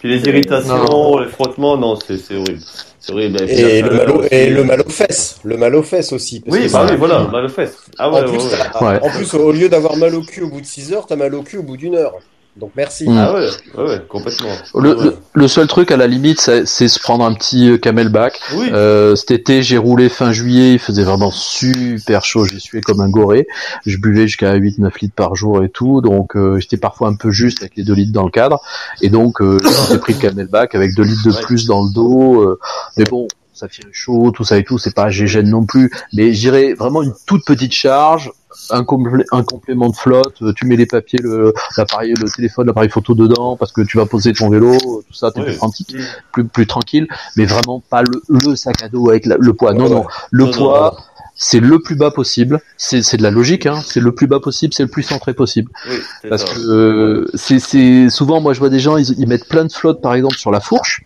Puis les irritations,
Non.
les frottements, non, c'est c'est horrible. C'est horrible.
Et le, mal au,
aussi.
et le mal aux fesses. Le mal aux fesses aussi. parce
Oui,
que
bah oui, voilà, mal aux fesses. Ah ouais,
en,
ouais,
plus,
ouais.
t'as-
Ouais.
en plus, au lieu d'avoir mal au cul au bout de 6 heures, t'as mal au cul au bout d'une heure. Donc merci.
Mm.
Ah ouais, ouais, ouais, complètement.
Le,
Ouais.
le, le seul truc à la limite, c'est c'est se prendre un petit euh, camelback.
Oui,
Euh, cet été, j'ai roulé fin juillet, il faisait vraiment super chaud, j'ai sué comme un goré. Je buvais jusqu'à 8-9 litres par jour et tout, donc euh, j'étais parfois un peu juste avec les 2 litres dans le cadre. Et donc, euh, j'ai pris le camelback avec 2 litres de
Ouais.
plus dans le dos. euh, mais bon, ça fait chaud, tout ça et tout, c'est pas gêne non plus. Mais j'irais vraiment une toute petite charge, un, complé- un complément de flotte, euh, tu mets les papiers, le, l'appareil, le téléphone, l'appareil photo dedans, parce que tu vas poser ton vélo, tout ça, t'es
Ouais.
plus, tranquille, plus, plus tranquille, mais vraiment pas le, le sac à dos avec la- le poids. Non,
Ouais,
non, le
Non, non,
poids, c'est le plus bas possible. C'est, de la logique, hein. C'est le plus bas possible, c'est le plus centré possible.
oui,
Parce
ça.
que euh, c'est, c'est souvent, moi, je vois des gens, ils, ils mettent plein de flotte, par exemple, sur la fourche.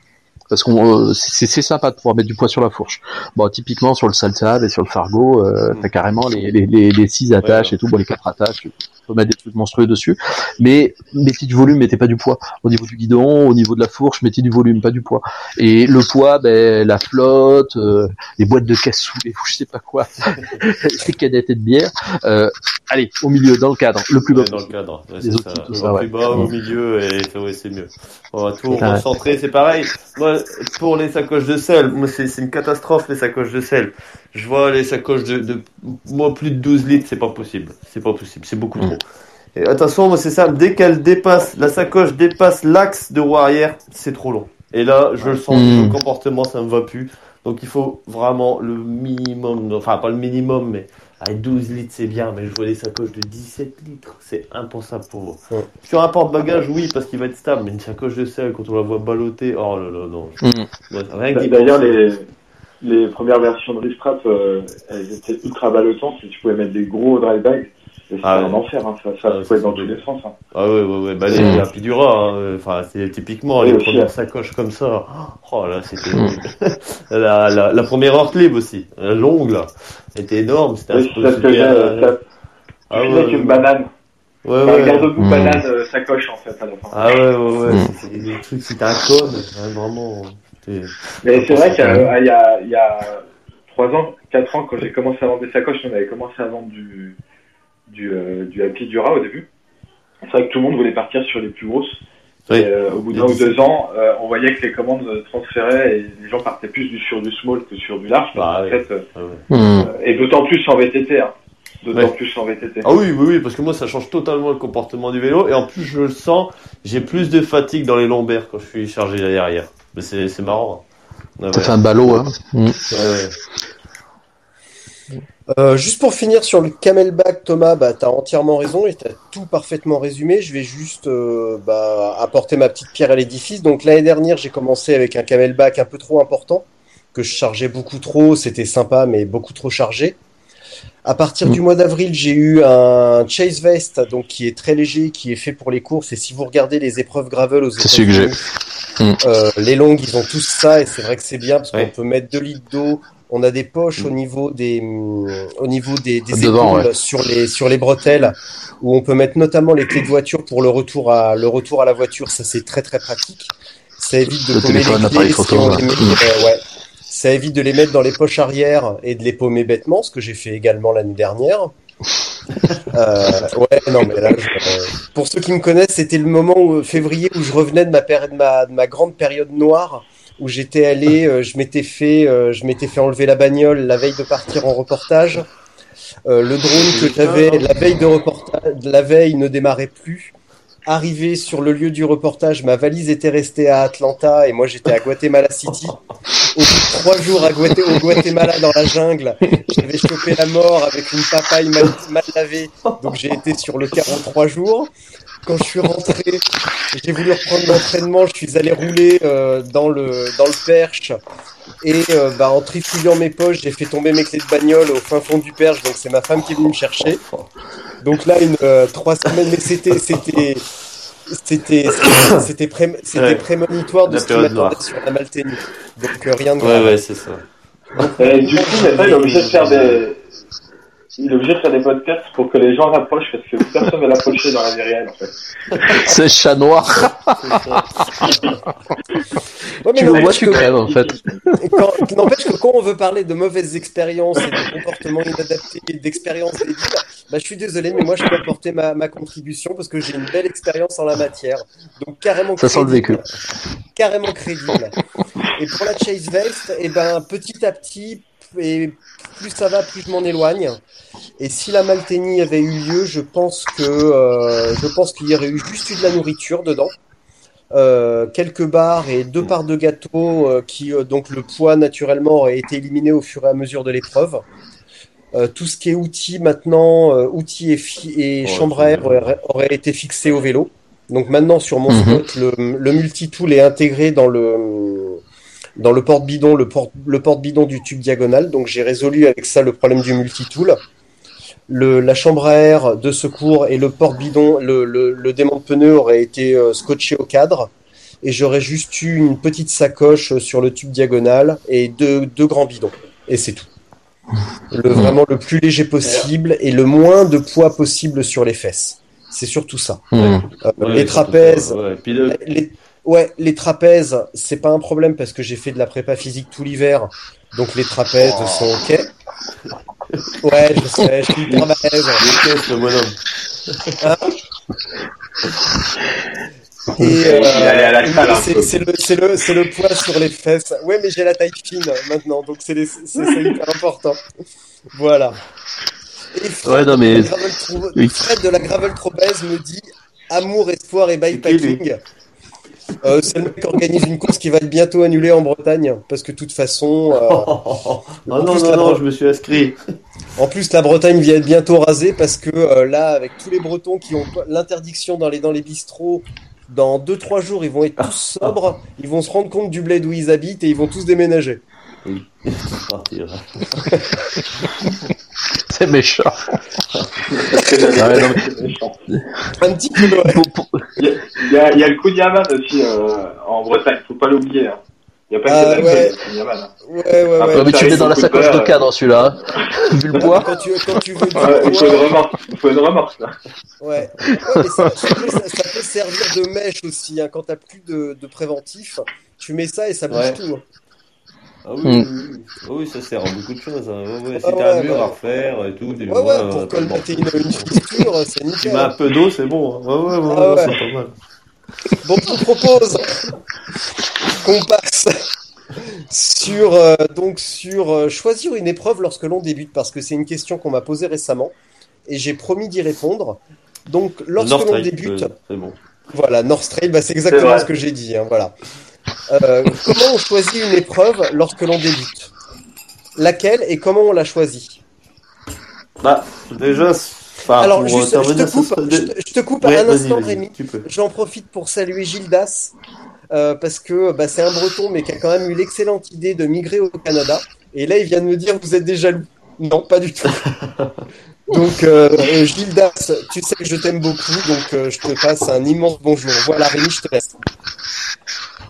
Parce qu'on, euh, c'est, sympa de pouvoir mettre du poids sur la fourche. Bon, typiquement sur le salsab et sur le fargo, euh,
Mm.
t'as carrément les, les, les, les six attaches
ouais.
et tout, bon, les quatre attaches. Tu peux mettre des trucs monstrueux dessus. Mais mettez du volume, mettez pas du poids. Au niveau du guidon, au niveau de la fourche, mettez du volume, pas du poids. Et le poids, ben, la flotte, euh, les boîtes de cassoulet, ou je sais pas quoi, les canettes de bière. Euh, allez, au milieu, dans le cadre, le plus bas
Ouais, dans le cadre. Ouais,
Les
ça.
tout ça, ouais.
plus bas, au milieu, et c'est mieux. On va tout recentrer, c'est pareil. Moi, pour les sacoches de sel, moi, c'est une catastrophe, les sacoches de sel. Je vois les sacoches de, de, moi, plus de 12 litres, c'est pas possible. C'est pas possible, c'est beaucoup
Mm.
trop. Et attention, moi, c'est ça, dès qu'elle dépasse, la sacoche dépasse l'axe de roue arrière, c'est trop long. Et là, je le sens,
Mm.
le comportement, ça me va plus. Donc, il faut vraiment le minimum, enfin, pas le minimum, mais à 12 litres, c'est bien, mais je vois des sacoches de 17 litres, c'est impensable pour moi.
Ouais.
Sur un porte-bagages, oui, parce qu'il va être stable, mais une sacoche de sel, quand on la voit balloter, oh là là, non.
Mm.
Ouais, rien que
D'ailleurs, les, les premières versions de Ristrap, euh, elles étaient ultra ballottantes et tu pouvais mettre des gros dry bags. Et c'était
Ah ouais.
un enfer, hein. ça, ça
Ah,
pouvait
c'est
être dans tous les sens. Hein.
Ah ouais, ouais, ouais, bah les
Mm.
Apidura, hein, enfin, c'est typiquement
Oui,
les
aussi,
premières
hein.
sacoches comme ça. Oh là, c'était la, la, la première Hortlib aussi, la longue là, elle était énorme, c'était un
Oui, j'ai, euh, ça,
Ah ouais,
avec une banane.
Ouais,
Un
ouais.
garde-boue
Mm.
banane euh, sacoche en fait à la fin.
Ah ouais, ouais, ouais,
Mm.
c'était des trucs, c'était un hein, vraiment.
Mais c'est vrai qu'il y a, il y a, il y a 3 ans, 4 ans, quand j'ai commencé à vendre des sacoches, on avait commencé à vendre du, du, euh, du Happy Dura au début. C'est vrai que tout le monde voulait partir sur les plus grosses.
Oui.
Et, euh, au bout d'un ou
17.
deux ans, euh, on voyait que les commandes euh, transféraient et les gens partaient plus du, sur du small que sur du large.
Bah,
qu'en
oui.
fait, euh,
Ah
euh, et d'autant plus en VTT. Hein. D'autant
Ouais.
plus en VTT.
Ah oui, oui, oui, parce que moi ça change totalement le comportement du vélo et en plus je le sens, j'ai plus de fatigue dans les lombaires quand je suis chargé derrière. Mais c'est c'est marrant. Ouais,
Ça
ouais.
fait un ballot, hein. Mm.
Ouais, ouais.
Euh, juste pour finir sur le camelback, Thomas, bah, tu as entièrement raison et tu as tout parfaitement résumé. Je vais juste euh, bah, apporter ma petite pierre à l'édifice. Donc l'année dernière, j'ai commencé avec un camelback un peu trop important, que je chargeais beaucoup trop. C'était sympa, mais beaucoup trop chargé. À partir du mois d'avril, j'ai eu un Chase Vest, donc qui est très léger, qui est fait pour les courses. Et si vous regardez les épreuves gravel aux. États-Unis, euh, les longues, ils ont tous ça, et c'est vrai que c'est bien parce
Ouais.
qu'on peut mettre 2 litres d'eau. On a des poches au niveau des, au niveau des, des
Devant,
épaules
ouais.
sur les, sur les bretelles, où on peut mettre notamment les clés de voiture pour le retour à, le retour à la voiture. Ça, c'est très très pratique. Ça évite de
Le
paumer
téléphone,
les clés si on les met, euh, ouais. Ça évite de les mettre dans les poches arrière et de les paumer bêtement, ce que j'ai fait également l'année dernière. Euh, ouais, non, mais là, je- euh, pour ceux qui me connaissent, c'était le moment où, février où je revenais de ma, péri- de ma, de ma grande période noire, où j'étais allé, euh, je m'étais fait, euh, je m'étais fait enlever la bagnole la veille de partir en reportage. Euh, le drone que j'avais la veille de reportage, la veille ne démarrait plus. Arrivé sur le lieu du reportage, ma valise était restée à Atlanta et moi j'étais à Guatemala City. Au bout de trois jours au Guatemala dans la jungle, j'avais chopé la mort avec une papaye mal, lavée, donc j'ai été sur le 43 jours. Quand je suis rentré, j'ai voulu reprendre l'entraînement, je suis allé rouler euh, dans le dans le Perche et euh, bah, en trifouillant mes poches, j'ai fait tomber mes clés de bagnole au fin fond du Perche, donc c'est ma femme qui est venue me chercher. Donc là, une euh, trois semaines, mais c'était c'était c'était c'était pré- c'était
Ouais.
prémonitoire de
La
ce qui m'attendait sur la Malténie. Donc euh, rien de
Ouais,
grave.
ouais, c'est ça.
Et du coup, maintenant, il est obligé de faire des, il est obligé de faire des podcasts pour que les gens rapprochent parce que personne ne l'approcher dans la vie réelle, en fait.
C'est chat noir.
Ouais, mais
Tu le vois, tu crèves en fait.
quand- N'empêche que quand on veut parler de mauvaises expériences et de comportements inadaptés et d'expériences débiles, bah, je suis désolé, mais moi je peux apporter ma, ma contribution parce que j'ai une belle expérience en la matière. Donc carrément
Ça sent le
crédible.
vécu.
Carrément crédible. Et pour la Chase Vest, et ben, petit à petit, et plus ça va, plus je m'en éloigne. Et si la Malténie avait eu lieu, je pense que euh, je pense qu'il y aurait eu juste eu de la nourriture dedans. Euh, quelques barres et deux parts de gâteau euh, qui euh, donc le poids naturellement aurait été éliminé au fur et à mesure de l'épreuve. Euh, tout ce qui est outils maintenant, euh, outils et, fi- et
Ouais,
chambre à air aurait, aurait été fixé au vélo. Donc maintenant sur mon
Mhm.
spot, le, le multi-tool est intégré dans le dans le porte-bidon, le porte le porte-bidon du tube diagonal. Donc j'ai résolu avec ça le problème du multi-tool. Le, la chambre à air de secours et le porte-bidon, le, le, le démon de pneu aurait été euh, scotché au cadre. Et j'aurais juste eu une petite sacoche sur le tube diagonal et deux, deux grands bidons. Et c'est tout. Le, vraiment le plus léger possible et le moins de poids possible sur les fesses. C'est surtout ça.
Hmm.
Euh,
Ouais,
les trapèzes,
ça, ouais. Puis le-
les, ouais, les trapèzes, c'est pas un problème parce que j'ai fait de la prépa physique tout l'hiver, donc les trapèzes
Oh.
sont ok. Ouais, je sais, je suis hyper balèze.
le bonhomme.
Et
à la salle, un
c'est le, le, le poids sur les fesses. Ouais, mais j'ai la taille fine maintenant, donc c'est hyper important. Voilà. Et Fred,
Ouais, non, mais-
de la Gravel. Fred de la Gravel me dit amour, espoir et bikepacking. Euh, c'est le mec qui organise une course qui va être bientôt annulée en Bretagne parce que de toute façon, euh,
Oh non,
plus,
non,
la
non,
Bre-
je me suis inscrit.
en plus la Bretagne vient être bientôt rasée parce que euh, là, avec tous les Bretons qui ont l'interdiction dans les dans les bistrots, dans 2-3 jours, ils vont être tous sobres, ils vont se rendre compte du bled où ils habitent et ils vont tous déménager.
Partir.
C'est méchant. Ah ouais, non, mais-
c'est méchant.
Un petit peu, ouais.
Il y a, y a, y a le Kunyaman aussi euh, en Bretagne, faut pas l'oublier. Hein. Il y a pas
Ah,
que le
ouais.
Kunyaman. Hein.
Ouais, ouais, ouais.
Après,
mais tu le
arrive
dans la sacoche de cadre celui-là. hein. Vu le poids.
Quand tu, quand tu veux
Ouais, il faut une remorque. Il faut une remorque. Là.
ouais. Ouais, mais ça, ça peut, ça- ça peut servir de mèche aussi. Hein. Quand t'as plus de, de préventif, tu mets ça et ça bouge
Ouais.
tout. hein.
Ah oui,
Hmm.
oui, oui. Ah oui, ça sert à beaucoup de choses. Hein. Ouais, ouais, si
Ah
t'as un mur
ouais.
à refaire et tout, des
Ouais, ouais,
mois,
pour
euh,
colmater une, une fissure, c'est
Tu
nickel.
mets un peu d'eau, c'est bon. hein. Ouais, ouais, ouais,
Ah
ouais,
ouais.
c'est pas mal.
Bon, je vous propose qu'on passe sur euh, donc sur euh, choisir une épreuve lorsque l'on débute parce que c'est une question qu'on m'a posée récemment et j'ai promis d'y répondre. Donc lorsque l'on débute,
euh, c'est bon.
voilà North Trail, bah, c'est exactement ce que j'ai dit. hein, voilà. Euh, comment on choisit une épreuve lorsque l'on débute? Laquelle et comment on la choisit?
Bah, déjà, enfin,
Alors juste, je te coupe, je te, je te coupe
Ouais,
un instant, Rémi. J'en profite pour saluer Gildas, euh, parce que bah, c'est un breton, mais qui a quand même eu l'excellente idée de migrer au Canada. Et là, il vient de me dire, vous êtes des jaloux. Non, pas du tout. Donc, euh, euh, Gildas, tu sais que je t'aime beaucoup, donc euh, je te passe un immense bonjour. Voilà, Rémi, je te laisse.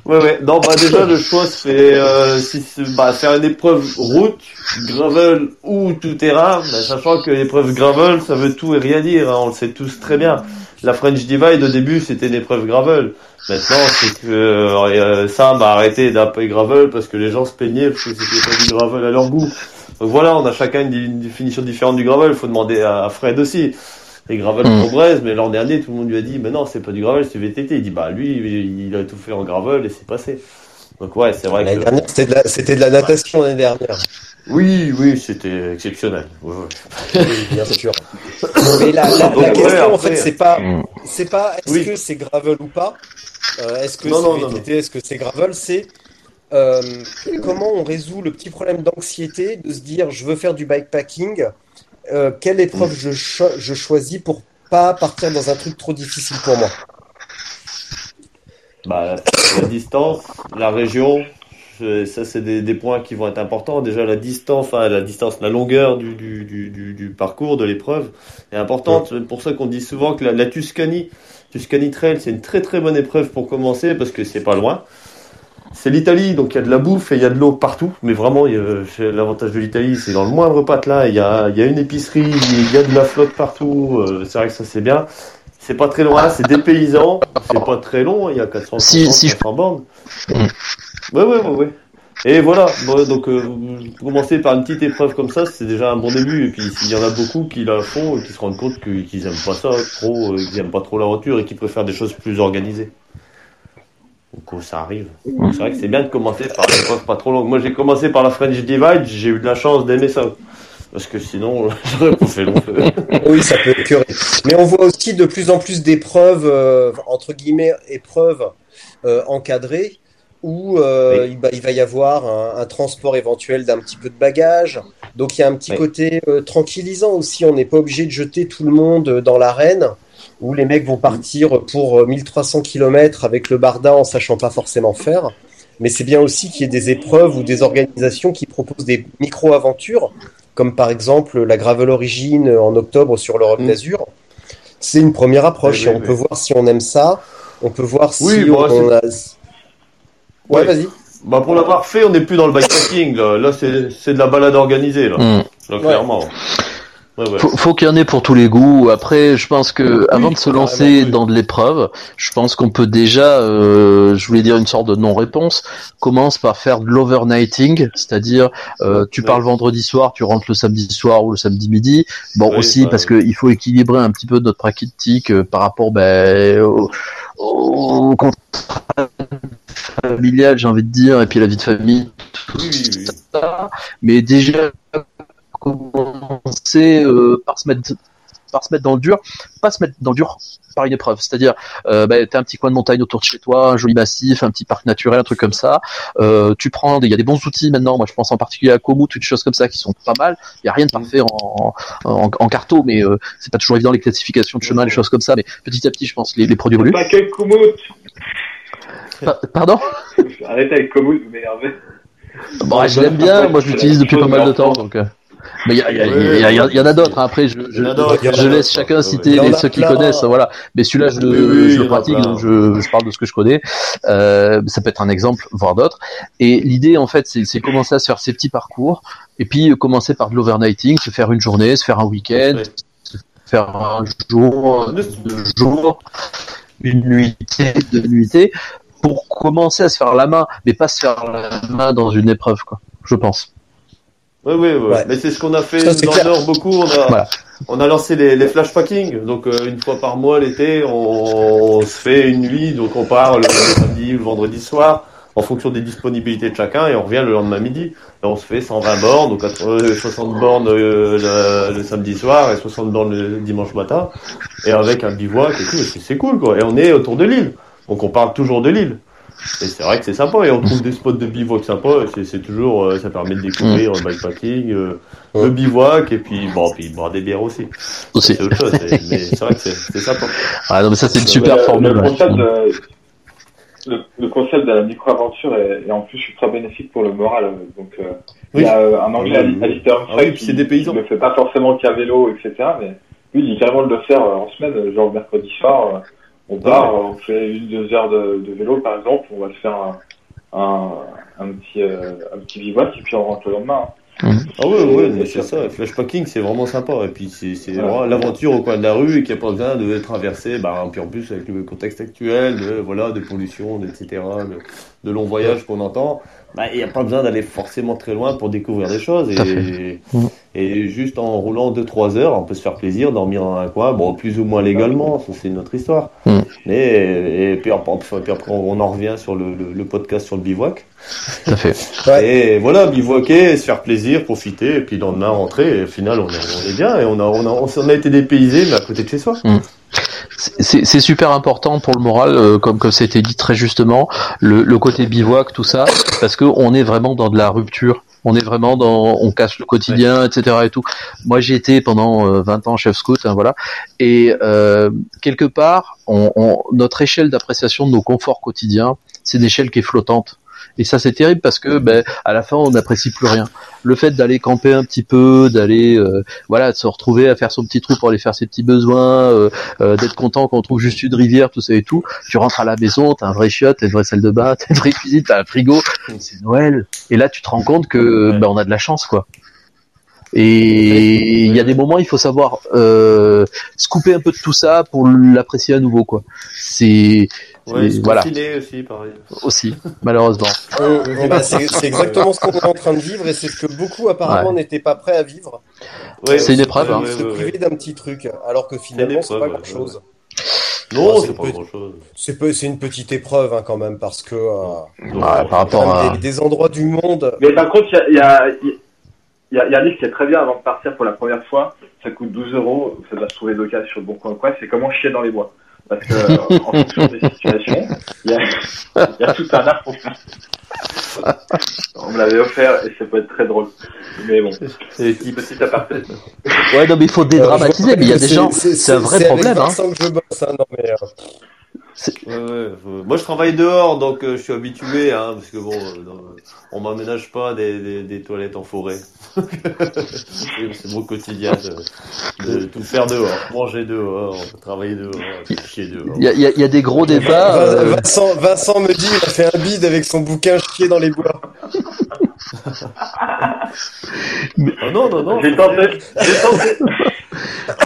Ouais, ouais. Non, bah déjà, le choix se fait, euh, si c'est- bah, faire une épreuve route, gravel ou tout terrain, bah, sachant que l'épreuve gravel, ça veut tout et rien dire, hein, on le sait tous très bien. La French Divide, au début, c'était une épreuve gravel. Maintenant, c'est que euh, Sam a arrêté d'appeler gravel parce que les gens se plaignaient parce que c'était pas du gravel à leur goût. Donc voilà, on a chacun une, définition différente du gravel, faut demander à Fred aussi. Et gravel
Mm.
pour Brest, mais l'an dernier, tout le monde lui a dit, mais non, c'est pas du gravel, c'est VTT. Il dit, bah lui, il il a tout fait en gravel et c'est passé. Donc ouais, c'est vrai
L'année
que...
dernière, c'était de, la- c'était de la natation l'année dernière.
Oui, oui, c'était exceptionnel.
Oui, bien sûr. Mais la, la- la
Donc, ouais,
question, en fait, c'est pas,
Mm.
c'est pas est-ce
Oui.
que c'est gravel ou pas? Euh, est-ce que
Non, non,
c'est
non,
VTT, est-ce que c'est gravel? C'est euh, comment on résout le petit problème d'anxiété de se dire je veux faire du bikepacking. Euh, quelle épreuve je, cho- je choisis pour pas partir dans un truc trop difficile pour moi?
Bah, la distance, la région, ça c'est des, des points qui vont être importants. Déjà la distance, enfin la distance, la longueur du, du, du, du, du parcours, de l'épreuve est importante. C'est pour ça qu'on dit souvent que la, la Tuscany, Tuscany Trail, c'est une très très bonne épreuve pour commencer parce que c'est pas loin. C'est l'Italie, donc il y a de la bouffe et il y a de l'eau partout. Mais vraiment, l'avantage de l'Italie, c'est dans le moindre patelin, il y a, il y a une épicerie, il y a de la flotte partout. euh, c'est vrai que ça c'est bien. C'est pas très loin, c'est des paysans, c'est pas très long, il y a 400,
Si- si je-
400 bornes. Ouais, ouais, ouais, ouais. Et voilà, bon, donc euh, commencer par une petite épreuve comme ça, c'est déjà un bon début. Et puis s'il y en a beaucoup qui la font et qui se rendent compte qu'ils aiment pas ça trop, euh, qu'ils aiment pas trop l'aventure et qui préfèrent des choses plus organisées. Euh, ça arrive. C'est vrai que c'est bien de commencer par une épreuve pas trop longue. Moi j'ai commencé par la French Divide, j'ai eu de la chance d'aimer ça. Parce que sinon, j'aurais pas fait long feu.
Oui, ça peut écœurer. Mais on voit aussi de plus en plus d'épreuves, euh, entre guillemets, épreuves euh, encadrées, où euh,
Oui.
il, va, il va y avoir un, un transport éventuel d'un petit peu de bagages. Donc il y a un petit
Oui.
côté tranquillisant aussi. On n'est pas obligé de jeter tout le monde dans l'arène, où les mecs vont partir pour euh, 1300 km avec le barda en sachant pas forcément faire. Mais c'est bien aussi qu'il y ait des épreuves ou des organisations qui proposent des micro-aventures, comme par exemple la Gravel Origin en octobre sur l'Europe
Mm.
d'Azur. C'est une première approche
Oui,
et on
oui.
peut voir si on aime ça. On peut voir si
Oui, bon,
on a... Ouais,
Ouais.
vas-y.
Bah pour l'avoir fait, on n'est plus dans le bikepacking. Là, là c'est c'est de la balade organisée. Là,
Mm.
là clairement. Ouais, ouais.
Faut, faut qu'il y en ait pour tous les goûts. Après, je pense que avant de se lancer
oui.
dans de l'épreuve, je pense qu'on peut déjà, euh, je voulais dire une sorte de non-réponse, commence par faire de l'overnighting, c'est-à-dire euh, tu
Oui.
pars le vendredi soir, tu rentres le samedi soir ou le samedi midi. Bon
Oui,
aussi
bah,
parce que il faut équilibrer un petit peu notre pratique euh, par rapport ben, au, au contrat familial, j'ai envie de dire, et puis la vie de famille, tout
Oui, oui, oui.
ça, mais déjà commencer euh, par se mettre par se mettre dans le dur, pas se mettre dans le dur par une épreuve, c'est-à-dire euh, bah, t'as un petit coin de montagne autour de chez toi, un joli massif, un petit parc naturel, un truc comme ça. Euh, tu prends, il y a des bons outils maintenant. Moi, je pense en particulier à Komoot, toutes choses comme ça qui sont pas mal. Il y a rien de parfait en, en, en carto, mais euh, c'est pas toujours évident les classifications de chemin, les choses comme ça. Mais petit à petit, je pense les, les produits évoluent.
Pas que Komoot.
Pa- Pardon?
Arrêtez avec Komoot, vous m'énervez.
Bon, je l'aime bien. Moi, je l'utilise depuis pas mal de temps, donc. Mais il y, a- il y, a- il y, a- il y a- il y en a d'autres. hein. Après, je, je, je laisse chacun citer les, ceux qui connaissent. Voilà. Mais celui-là, je, le-
Oui, oui,
je le pratique, donc je, je parle de ce que je connais. Euh, ça peut être un exemple, voire d'autres. Et l'idée, en fait, c'est c'est commencer à se faire ces petits parcours, et puis euh, commencer par de l'overnighting, se faire une journée, se faire un week-end,
Ouais.
se faire un jour, deux jours, une nuitée, deux nuitées, pour commencer à se faire la main, mais pas se faire la main dans une épreuve, quoi. Je pense.
Ouais, ouais. Ouais. Mais c'est ce qu'on a fait
Ça,
dans le Nord beaucoup. On a,
Voilà.
on a lancé les, les flash packing. Donc, euh, une fois par mois, l'été, on, on se fait une nuit. Donc, on part le, samedi ou le vendredi soir en fonction des disponibilités de chacun et on revient le lendemain midi. Et on se fait 120 bornes, donc 80, 60 bornes euh, le, le samedi soir et 60 bornes le dimanche matin. Et avec un bivouac et tout. C'est cool, quoi. Et on est autour de l'île. Donc, on parle toujours de l'île. Et c'est vrai que c'est sympa et on trouve des spots de bivouac sympas. C'est, toujours, euh, ça permet de découvrir le bikepacking, euh, le bivouac et puis bon, puis boire des bières aussi.
Aussi.
C'est autre chose. mais c'est vrai que c'est, sympa.
Ah non, mais ça, c'est une super
le,
formule.
Le concept, de, le, le concept de la micro-aventure est, et en plus, je suis très bénéfique pour le moral. euh, Donc, euh, Il y a euh, un anglais,
Oui.
Alistair
Ah oui, puis c'est des paysans.
qui ne fait pas forcément qu'à vélo, etc. Mais lui, il dit carrément de le faire euh, en semaine, euh, genre mercredi soir. On part,
Ouais.
on fait une, deux heures de, de vélo, par exemple, on va se faire un, un, un petit, euh, un petit bivouac et puis on rentre le lendemain.
Ah ouais, ouais, mais
Et
c'est ça. Flashpacking, c'est vraiment sympa. Et puis c'est c'est
Ouais.
vraiment l'aventure au coin de la rue et qu'il n'y a pas besoin de traverser. Bah, puis en plus avec le contexte actuel, de voilà, de pollution, etc., de, de longs voyages qu'on entend. Bah, il n'y a pas besoin d'aller forcément très loin pour découvrir des choses. Et,
Mm.
et juste en roulant 2-3 heures, on peut se faire plaisir, dormir dans un coin, bon, plus ou moins légalement, ça c'est une autre histoire.
Mm.
Mais, et puis, après, enfin, puis après, on en revient sur le, le, le podcast sur le bivouac.
À fait.
Ouais.
Et voilà, bivouaquer, se faire plaisir, profiter, et puis le lendemain rentrer, et au final on est, on est bien, et on a, on a, on a été dépaysé, mais à côté de chez soi.
C'est c'est super important pour le moral, euh, comme comme c'était dit très justement, le, le côté bivouac, tout ça, parce que on est vraiment dans de la rupture. On est vraiment dans, on casse le quotidien, etc. et tout. Moi, j'ai été pendant euh, 20 ans chef scout, hein, voilà. Et euh, quelque part, on, on- notre échelle d'appréciation de nos conforts quotidiens, c'est une échelle qui est flottante. Et ça, c'est terrible parce que, ben, à la fin, on n'apprécie plus rien. Le fait d'aller camper un petit peu, d'aller, euh, voilà, de se retrouver à faire son petit trou pour aller faire ses petits besoins, euh, euh, d'être content quand on trouve juste une rivière, tout ça et tout. Tu rentres à la maison, t'as un vrai chiotte, t'as une vraie salle de bain, t'as une vraie cuisine, t'as un frigo. C'est Noël. Et là, tu te rends compte que ben, on a de la chance, quoi. Et il y a des moments, il faut savoir euh, se couper un peu de tout ça pour l'apprécier à nouveau, quoi. C'est
Ouais,
voilà
aussi, pareil.
aussi, malheureusement.
Bah, c'est exactement ce qu'on est en train de vivre et c'est ce que beaucoup apparemment n'étaient pas prêts à vivre.
Ouais,
C'est une épreuve, hein.
se priver d'un petit truc, alors que finalement c'est pas grand chose.
Non,
Ouais,
c'est
c'est
pas grand chose.
C'est une petite épreuve hein, quand même parce que euh,
Ouais, par rapport à
des, des endroits du monde.
Mais par contre, il y a, il y, a, y, a, il y a un livre qui est très bien avant de partir pour la première fois. Ça coûte 12 euros. Ça doit se trouver d'occasion sur le bon coin quoi. C'est comment chier dans les bois. Parce que, euh, en fonction des situations, il y a, il y a tout un art pour faire. On me l'avait offert et ça peut être très drôle. Mais bon,
Et
petit aparté.
Ouais, non, mais il faut dédramatiser,
Euh, je
mais il y a des gens, c'est un vrai
c'est
problème, hein.
Que je bosse, hein, non mais. euh,
Ouais, ouais, Moi, je travaille dehors, donc euh, je suis habitué, hein, parce que bon, euh, on m'aménage pas des, des, des toilettes en forêt. c'est mon quotidien de, de tout faire dehors, manger dehors, travailler dehors, chier dehors.
Il y a, il y a- il y a des gros débats. Euh,
Vincent, Vincent me dit il a fait un bide avec son bouquin chier dans les bois.
Ah non, non, non.
J'ai tenté. J'ai tenté.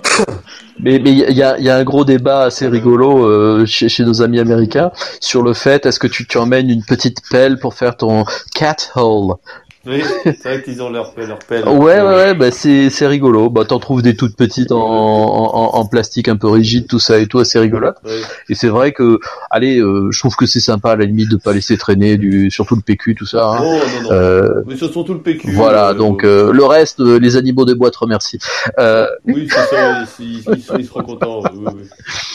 Mais mais il y a, y a un gros débat assez rigolo euh, chez, chez nos amis américains sur le fait est-ce que tu, tu emmènes une petite pelle pour faire ton cat hole?
Oui, c'est vrai qu'ils ont leur leur pelle.
Ouais ouais ouais bah c'est c'est rigolo bah t'en trouves des toutes petites en, en, en plastique un peu rigide tout ça et tout assez rigolo
Ouais.
et c'est vrai que allez euh, je trouve que c'est sympa à la limite de pas laisser traîner du surtout le PQ tout ça hein.
Non, non, non.
Euh,
Mais ce sont tout le PQ.
voilà
euh,
donc euh, le reste euh, les animaux des bois te remercient euh,
Oui, c'est ça, ils, ils, ils seront contents. Oui,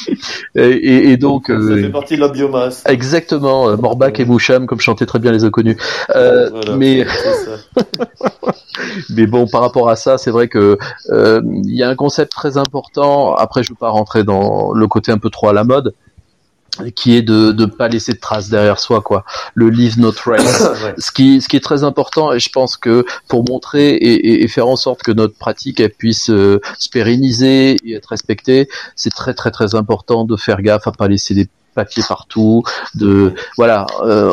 oui.
et, et, et donc
Ça
euh,
fait partie de la biomasse.
Exactement, euh, Morbac et Moucham, comme chantaient très bien les inconnus. Euh,
Voilà,
mais. mais bon, par rapport à ça, c'est vrai que euh, il y a un concept très important. Après, je ne veux pas rentrer dans le côté un peu trop à la mode, qui est de ne pas laisser de traces derrière soi, quoi. Le leave no trace.
Ouais.
ce qui, ce qui est très important, et je pense que pour montrer et, et- et faire en sorte que notre pratique elle puisse euh, se pérenniser et être respectée, c'est très très très important de faire gaffe à pas laisser des papiers partout, de voilà, euh,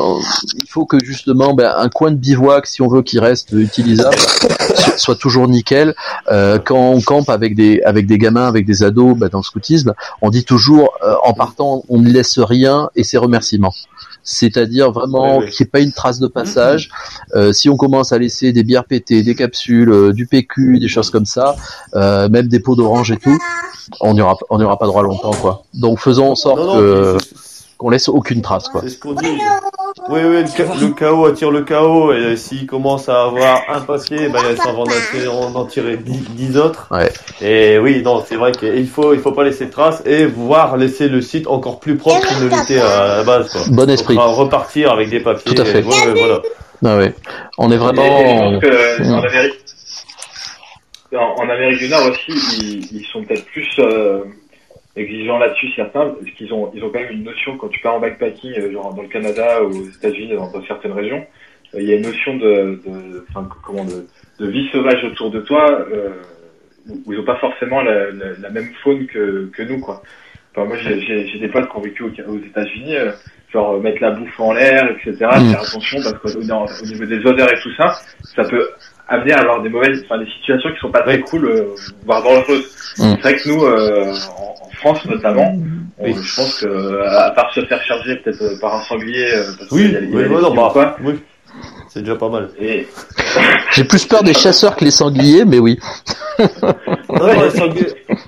il faut que justement ben, un coin de bivouac, si on veut qu'il reste utilisable, so- soit toujours nickel. Euh, quand on campe avec des avec des gamins, avec des ados, ben, dans le scoutisme, on dit toujours euh, en partant, on ne laisse rien et c'est remerciements. C'est-à-dire vraiment
Oui, oui.
qu'il n'y ait pas une trace de passage. Euh, si on commence à laisser des bières pétées, des capsules, euh, du PQ, des choses comme ça, euh, même des pots d'orange et tout, on n'y aura, on n'y aura pas droit longtemps, quoi. Donc faisons en sorte
Non, non,
que-
mais c'est-
qu'on laisse aucune trace, quoi.
C'est ce qu'on dit. Oui, oui, le, ca- le chaos attire le chaos, et s'il commence à avoir un papier, ben, ça va en en en tirer dix, dix autres.
Ouais.
Et oui, non, c'est vrai qu'il faut, il faut pas laisser de traces et voire laisser le site encore plus propre qu'il ne l'était à la base, quoi.
Bon esprit.
Repartir avec des papiers.
Tout à fait.
et- ouais, ouais, voilà.
Ah ouais. On est
Et- et je
vraiment.
pense que en Amérique, en, en Amérique du Nord aussi, ils, ils sont peut-être plus euh, exigeants là-dessus certains, parce qu'ils ont ils ont quand même une notion quand tu pars en backpacking, euh, genre dans le Canada ou aux États-Unis, dans, dans certaines régions, il y a une notion de, de, enfin, comment, de, de vie sauvage autour de toi euh, où ils n'ont pas forcément la, la, la, même faune que, que nous, quoi. Enfin, moi, j'ai des potes qui ont vécu aux, aux États-Unis, euh, genre euh, mettre la bouffe en l'air, etc. Faire attention parce qu'au au niveau des odeurs et tout ça, ça peut amener à avoir des mauvaises, enfin des situations qui sont pas très cool, euh, voire dangereuses.
Mm.
C'est vrai que nous, euh, en, en France notamment, on- je pense que à part se faire charger peut-être euh, par un sanglier, euh, parce
Oui,
qu'il y a- il y a
oui,
des
ouais, non,
films ou
bah,
quoi,
oui. C'est déjà pas mal.
et
J'ai plus peur des chasseurs que les sangliers, mais oui.
Non, non, un sanglier...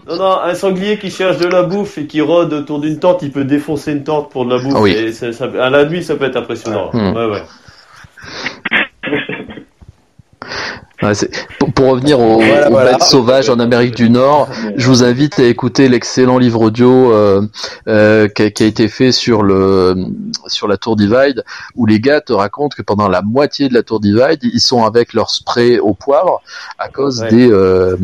non, non, un sanglier qui cherche de la bouffe et qui rôde autour d'une tente, il peut défoncer une tente pour de la bouffe.
Ah oui.
Et ça, ça- à la nuit, ça peut être impressionnant. Ouais, ouais.
Ouais, pour, pour revenir aux,
Voilà,
bêtes sauvages en Amérique du Nord, je vous invite à écouter l'excellent livre audio euh, euh, qui, a, qui a été fait sur le sur la Tour Divide, où les gars te racontent que pendant la moitié de la Tour Divide, ils sont avec leur spray au poivre à cause
Ouais.
des euh,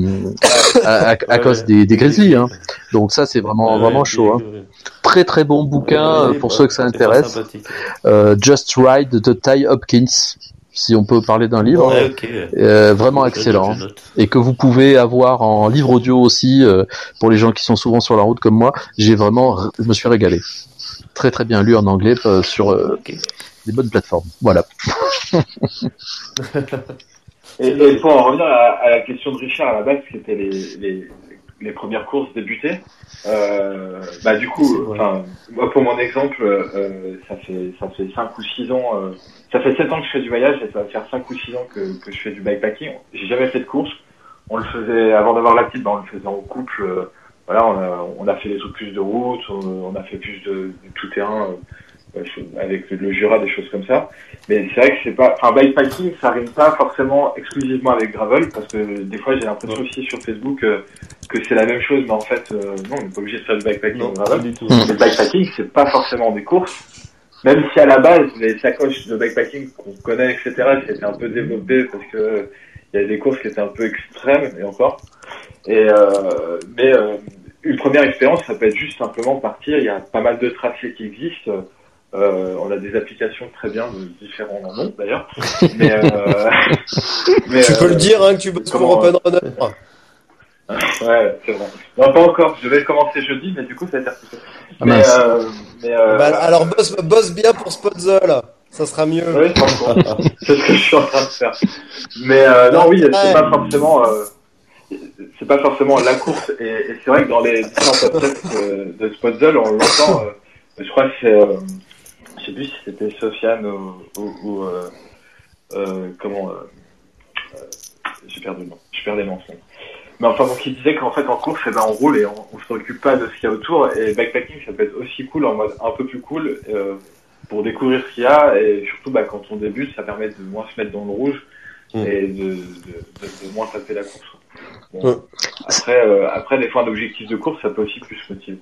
à, à- à
Ouais,
cause des, des grizzlies. Hein. Donc ça c'est vraiment vraiment chaud. Hein. Très très bon bouquin euh, pour ceux que ça intéresse. Just Ride de Ty Hopkins, si on peut parler d'un livre.
Ouais.
Euh, vraiment
Je
excellent
note, je note.
et que vous pouvez avoir en livre audio aussi euh, pour les gens qui sont souvent sur la route comme moi. J'ai vraiment, je me suis régalé. Très très bien lu en anglais euh, sur euh, des bonnes plateformes. Voilà.
Et, et pour en revenir à, à la question de Richard à la base, qui était les, les, les premières courses débutées, euh, bah du coup, moi pour mon exemple, euh, ça fait ça fait cinq ou six ans, euh, ça fait sept ans que je fais du voyage et ça va faire cinq ou six ans que, que je fais du bikepacking. J'ai jamais fait de course. On le faisait avant d'avoir la petite, bah, on le faisait en couple. euh, voilà, on a, on a fait des trucs plus de route, on, on a fait plus de, de tout terrain euh, avec le Jura, des choses comme ça. Mais c'est vrai que c'est pas, enfin, bikepacking, ça rime pas forcément exclusivement avec gravel, parce que des fois j'ai l'impression aussi sur Facebook euh, que c'est la même chose, mais en fait, euh, non, on n'est pas obligé de faire du bikepacking
Non,
gravel.
du tout.
Le bikepacking, c'est pas forcément des courses. Même si à la base, les sacoches de bikepacking qu'on connaît, etc., qui étaient un peu développées parce que il y a des courses qui étaient un peu extrêmes, et encore. Et, euh, mais, euh, une première expérience, ça peut être juste simplement partir. Il y a pas mal de tracés qui existent. Euh, on a des applications très bien de différents noms d'ailleurs. Mais, euh, mais,
Tu peux
euh,
le dire hein, que tu bosses pour Open Runner.
Ouais, c'est vrai. Non, pas encore. Je vais commencer jeudi, mais du coup, ça a été repoussé.
Ah,
mais,
Bah, alors bosse, bosse bien pour Spotzel. Ça sera mieux.
Oui, c'est ce que je suis en train de faire. Mais non, oui, c'est
Ouais.
pas forcément, c'est pas forcément la course. Et, et c'est vrai que dans les différents podcasts euh, de Spotzel, on l'entend. Euh, je crois que c'est, euh, je sais plus si c'était Sofiane ou, ou, ou, euh, euh, comment. Euh, j'ai perdu le nom. Je perds les noms. Mais enfin, donc il disait qu'en fait en course, eh ben, on roule et on, on se préoccupe pas de ce qu'il y a autour. Et bikepacking, ça peut être aussi cool en mode un peu plus cool. Pour découvrir ce qu'il y a et surtout bah, quand on débute ça permet de moins se mettre dans le rouge
Mm.
et de, de, de, de moins taper la course. Bon. Après, euh, après des fois un objectif de course ça peut aussi plus motiver.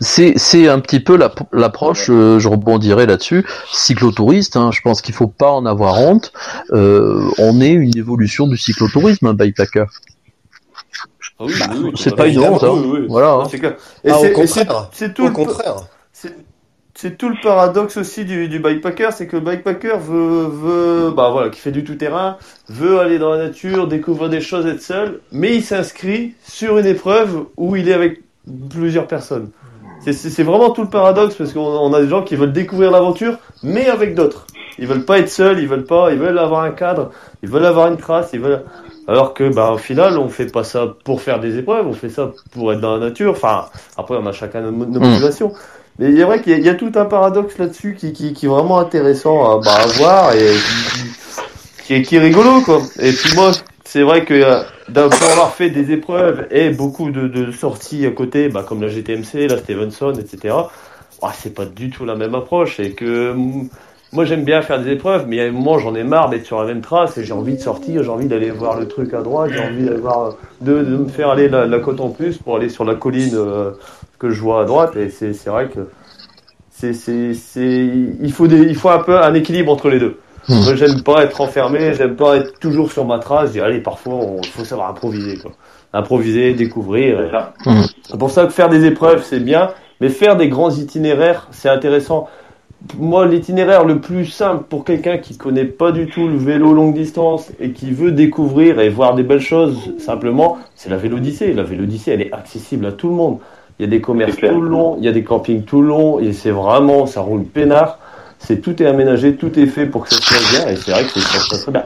C'est c'est un petit peu la- l'approche. euh, je rebondirai là-dessus. Cyclotouriste. Hein, je pense qu'il faut pas en avoir honte. Euh, on est une évolution du cyclotourisme, un bikepacker.
Ah oui,
Bah,
oui, oui,
c'est pas une honte, hein.
Oui, oui.
Voilà, hein.
c'est
Ah, au contraire.
c'est tout
Au
le
contraire.
C'est tout le paradoxe aussi du, du bikepacker, c'est que le bikepacker veut, veut, bah voilà, qui fait du tout-terrain, veut aller dans la nature, découvrir des choses, être seul, mais il s'inscrit sur une épreuve où il est avec plusieurs personnes. C'est- vraiment tout le paradoxe parce qu'on on a des gens qui veulent découvrir l'aventure, mais avec d'autres. Ils veulent pas être seuls, ils veulent pas, ils veulent avoir un cadre, ils veulent avoir une trace, ils veulent. Alors que, bah, au final, on fait pas ça pour faire des épreuves, on fait ça pour être dans la nature. Enfin, après, on a chacun nos, nos
Mm.
motivations. Mais il est vrai qu'il y, a- tout un paradoxe là-dessus qui, qui, qui est vraiment intéressant à, bah, à voir et qui, qui est, rigolo, quoi. Et puis moi, c'est vrai que euh, d'un- pour avoir fait des épreuves et beaucoup de, de sorties à côté, bah, comme la GTMC, la Stevenson, etc., ah, c'est pas du tout la même approche. Et que mm, moi, j'aime bien faire des épreuves, mais il y a un moment, j'en ai marre d'être sur la même trace et j'ai envie de sortir, j'ai envie d'aller voir le truc à droite, j'ai envie voir, de, de me faire aller la, la côte en plus pour aller sur la colline euh, que je vois à droite. Et c'est c'est vrai que c'est c'est c'est il faut des il faut un peu un équilibre entre les deux.
Hmm.
Moi, j'aime pas être enfermé, j'aime pas être toujours sur ma trace. Je dis allez, parfois, il faut savoir improviser quoi. Improviser, découvrir.
C'est ça.
C'est pour ça que faire des épreuves, c'est bien, mais faire des grands itinéraires, c'est intéressant. moi, l'itinéraire le plus simple pour quelqu'un qui connaît pas du tout le vélo longue distance et qui veut découvrir et voir des belles choses, simplement, c'est la Vélodyssée. La Vélodyssée, elle est accessible à tout le monde. Il y a des commerces tout le long, il y a des campings tout le long, et c'est vraiment, ça roule peinard. C'est tout est aménagé, tout est fait pour que ça se passe bien, et c'est vrai que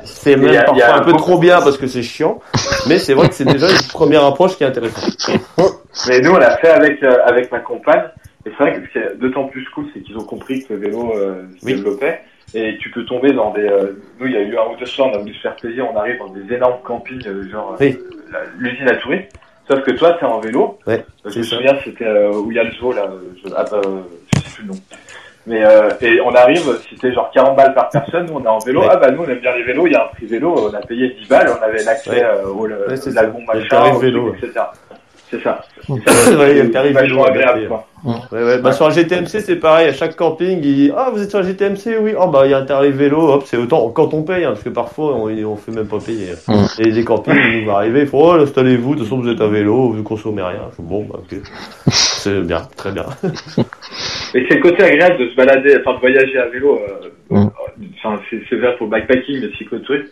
c'est bien. Même
a-
parfois un peu trop bien parce que c'est chiant, mais c'est vrai que c'est déjà une première approche qui est intéressante.
Mais nous, on l'a fait avec, euh, avec ma compagne. Et c'est vrai que ce qui est d'autant plus cool, c'est qu'ils ont compris que le vélo euh, se
Oui.
développait. Et tu peux tomber dans des... euh, nous, il y a eu un ou deux soirs, on a voulu se faire plaisir, on arrive dans des énormes campings, euh, genre
Oui.
l'usine à tourisme. Sauf que toi, t'es en vélo.
Ouais,
je
c'est
me souviens, c'était euh, où il y a le zoo, là. Je, ah, bah, euh, je sais plus le nom. Mais euh, et on arrive, c'était genre 40 balles par personne, nous on est en vélo.
Ouais.
Ah bah nous on aime bien les vélos, il y a un prix vélo, on a payé 10 balles, on avait l'accès
Ouais.
euh, au
Ouais,
l'album machin,
vélo,
etc. C'est ça.
Ouais, il y a le tarif
vachement
vélo,
agréable quoi.
Ouais, ouais. Bah, sur un GTMC, c'est pareil. À chaque camping, il dit Ah, vous êtes sur un GTMC Oui. Oh, bah, il y a un tarif vélo. Hop, c'est autant quand on paye, hein, parce que parfois, on, on fait même pas payer.
Mm.
Et les campings, ils vont arriver. Ils font Oh, installez-vous. De toute façon, vous êtes à vélo. Vous consommez rien. Je fais, bon, bah, ok. C'est bien, très bien.
Et c'est le côté agréable de se balader, enfin de voyager à vélo. euh,
Mm.
Enfin, c'est c'est vrai pour le bikepacking, le cyclotourisme,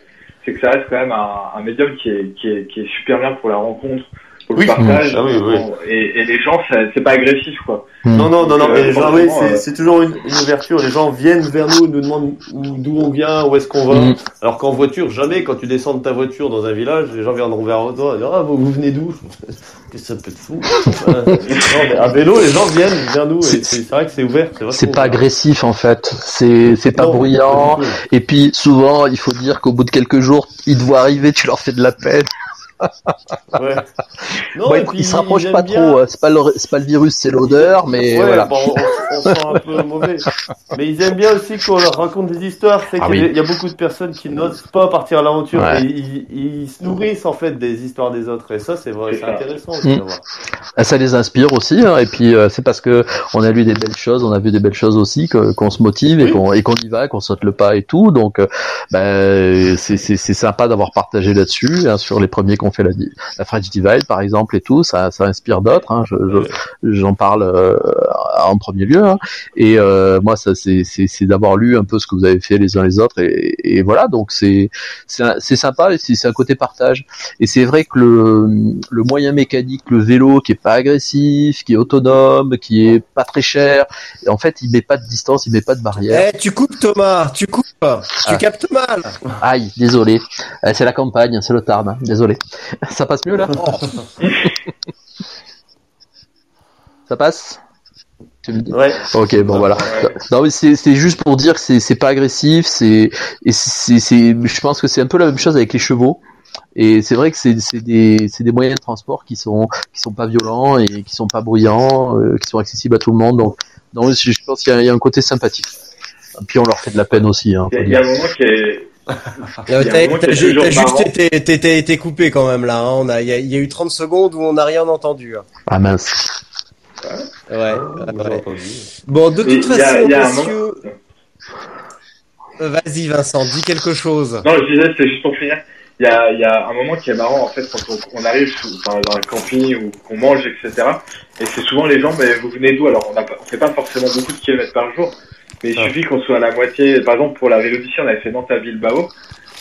c'est que ça reste quand même un, un médium qui est, qui, est, qui est super bien pour la rencontre, pour
Oui.
le partage.
Ah oui, oui.
Et, et les gens, c'est pas agressif quoi.
Non, non, non, non.
Euh,
mais les gens, oui,
franchement,
c'est
euh,
c'est toujours une, une ouverture. Les gens viennent vers nous, nous demandent où- d'où on vient, où est-ce qu'on va.
Mm.
Alors qu'en voiture, jamais, quand tu descends de ta voiture dans un village, les gens viendront vers toi et dire, ah, vous, vous venez d'où? Qu'est-ce que ça peut être fou? Non, mais à vélo, les gens viennent vers nous et
C'est-
vrai que c'est ouvert.
C'est pas
ouvert.
agressif en fait, c'est c'est pas
Non,
bruyant. Et puis souvent, il faut dire qu'au bout de quelques jours, ils te voient arriver, tu leur fais de la peine.
Ouais. Non,
Bon,
et
ils,
puis,
ils se rapprochent
aiment
pas
bien-
trop. hein. C'est pas le c'est pas le virus, c'est l'odeur, mais
Ouais,
voilà.
bon, on, on sent un peu mauvais. Mais ils aiment bien aussi qu'on leur raconte des histoires. C'est
Ah
qu'il y, a-
oui.
il y a beaucoup de personnes qui n'osent pas partir à l'aventure
Ouais.
ils, ils se nourrissent en fait des histoires des autres. Et ça, c'est vrai,
C'est
intéressant aussi
Mm.
à voir.
Ah, Ça les inspire aussi, hein, et puis euh, c'est parce que on a lu des belles choses, on a vu des belles choses aussi, qu'on se motive et
Oui.
qu'on et qu'on y va, qu'on saute le pas et tout. Donc, euh, ben, c'est sympa d'avoir partagé là-dessus, hein, sur les premiers qu'on fait la, la French Divide par exemple et tout. Ça ça inspire d'autres. Hein, je- je- J'en parle euh, en premier lieu. hein. Et euh, moi, ça c'est d'avoir lu un peu ce que vous avez fait les uns les autres et, et voilà. Donc c'est sympa et c'est un côté partage. Et c'est vrai que le, le moyen mécanique, le vélo qui est pas agressif, qui est autonome, qui est pas très cher, en fait, il met pas de distance, il met pas de barrière.
Eh, tu coupes Thomas, tu coupes. Tu
Ah.
captes mal.
Aïe, désolé. Euh, C'est la campagne, c'est le Tarn, hein, désolé. Ça passe mieux là Ça passe Tu me dis
Ouais.
Ok, bon voilà. Non mais c'est juste pour dire que c'est pas agressif, c'est et je pense que c'est un peu la même chose avec les chevaux. Et c'est vrai que c'est des moyens de transport qui sont qui sont pas violents et qui sont pas bruyants, euh, qui sont accessibles à tout le monde. Donc je je pense qu'il y, a- il y a un côté sympathique. Puis on leur fait de la peine aussi. Hein,
Il y, a- un moment qui est.
Euh, T'as juste été, coupé quand même là. hein. On a, il y, a- il y a eu 30 secondes où on n'a rien entendu. hein.
Ah mince.
Ouais.
Ouais,
ouais.
entendu.
Bon, de
Et
toute
il y a-
façon,
y a un
messieurs. Euh, Vas-y, Vincent, dis quelque chose.
Non, je disais, c'est juste pour finir. Il y a, il y a un moment qui est marrant en fait quand on, on arrive sous- enfin, dans un camping ou qu'on mange, etc. Et c'est souvent les gens, mais vous venez d'où? Alors on on fait pas forcément beaucoup de kilomètres par jour, mais il
Ah.
suffit qu'on soit à la moitié. Par exemple, pour la Vélodyssée, on avait fait Nantes à Bilbao.
Ouais.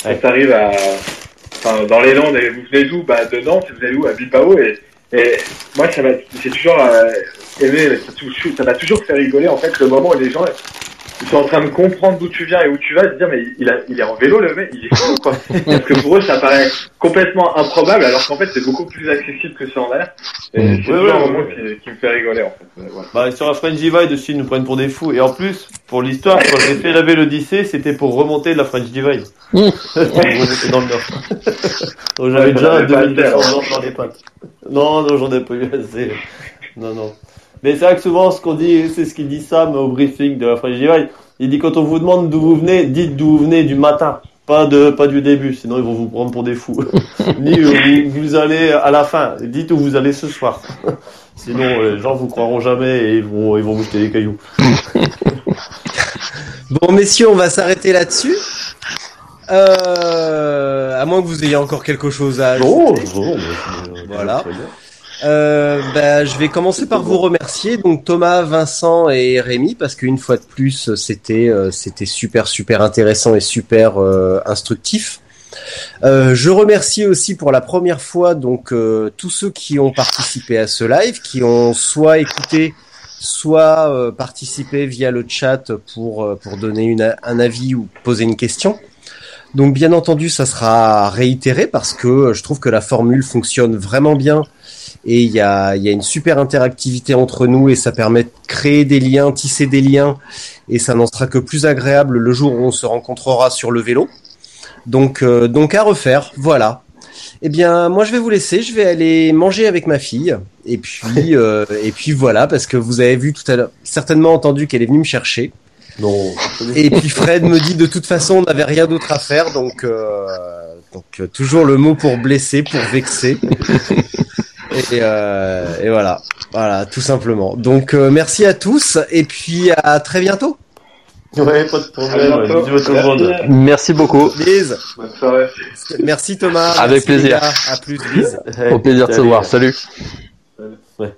Quand t'arrives à, enfin, dans les Landes, et vous venez d'où? Bah de Nantes, vous allez où? À Bilbao. Et, et moi, ça m'a, j'ai toujours euh, aimé, ça m'a toujours fait rigoler en fait le moment où les gens ils sont en train de comprendre d'où tu viens et où tu vas, se dire mais il, a, il est en vélo le mec, il est fou quoi. Parce que pour eux ça paraît complètement improbable alors qu'en fait c'est beaucoup plus accessible que ça en a l'air. Et c'est
Ouais, ouais,
un
ouais,
moment
ouais.
qui, qui me fait rigoler en fait. Voilà.
Bah, sur la French Divide aussi, ils nous prennent pour des fous. Et en plus, pour l'histoire, quand j'ai fait la Vélodyssée, c'était pour remonter de la French Divide.
Mmh.
J'étais dans le nord. Donc j'avais
Ouais,
déjà
ça va
2200
pas le faire.
ans dans les pattes. Non, non, j'en ai pas eu assez. Non, non. Mais c'est vrai que souvent, ce qu'on dit, c'est ce qu'il dit Sam au briefing de la Divide. Il dit quand on vous demande d'où vous venez, dites d'où vous venez du matin. Pas de, pas du début, sinon ils vont vous prendre pour des fous. Ni où vous, allez à la fin. Dites où vous allez ce soir. Sinon, euh, les gens vous croiront jamais et ils vont, ils vont vous jeter des cailloux.
Bon, messieurs, on va s'arrêter là-dessus. Euh, à moins que vous ayez encore quelque chose à ajouter.
C'est-
Voilà. Euh, bah, je vais commencer par vous remercier, donc Thomas, Vincent et Rémi, parce qu'une fois de plus, c'était euh, c'était super super intéressant et super euh, instructif. Euh, je remercie aussi pour la première fois donc euh, tous ceux qui ont participé à ce live, qui ont soit écouté, soit euh, participé via le chat pour pour donner une, un avis ou poser une question. Donc bien entendu, ça sera réitéré parce que je trouve que la formule fonctionne vraiment bien et il y a, y a une super interactivité entre nous et ça permet de créer des liens, tisser des liens et ça n'en sera que plus agréable le jour où on se rencontrera sur le vélo. Donc, euh, donc à refaire, voilà. Eh bien, moi je vais vous laisser, je vais aller manger avec ma fille et puis euh, et puis voilà parce que vous avez vu tout à l'heure, certainement entendu qu'elle est venue me chercher.
Non.
Et puis Fred me dit de toute façon on n'avait rien d'autre à faire donc euh, donc toujours le mot pour blesser, pour vexer. Et, euh, et voilà, voilà tout simplement. Donc euh, merci à tous et puis à très bientôt.
Ouais, pas de problème.
À
tout le monde.
Merci.
Merci beaucoup.
Bise.
Bonne soirée.
Merci Thomas.
Avec
Merci,
plaisir.
À plus.
Au plaisir de se
Salut,
voir. Salut.
Ouais.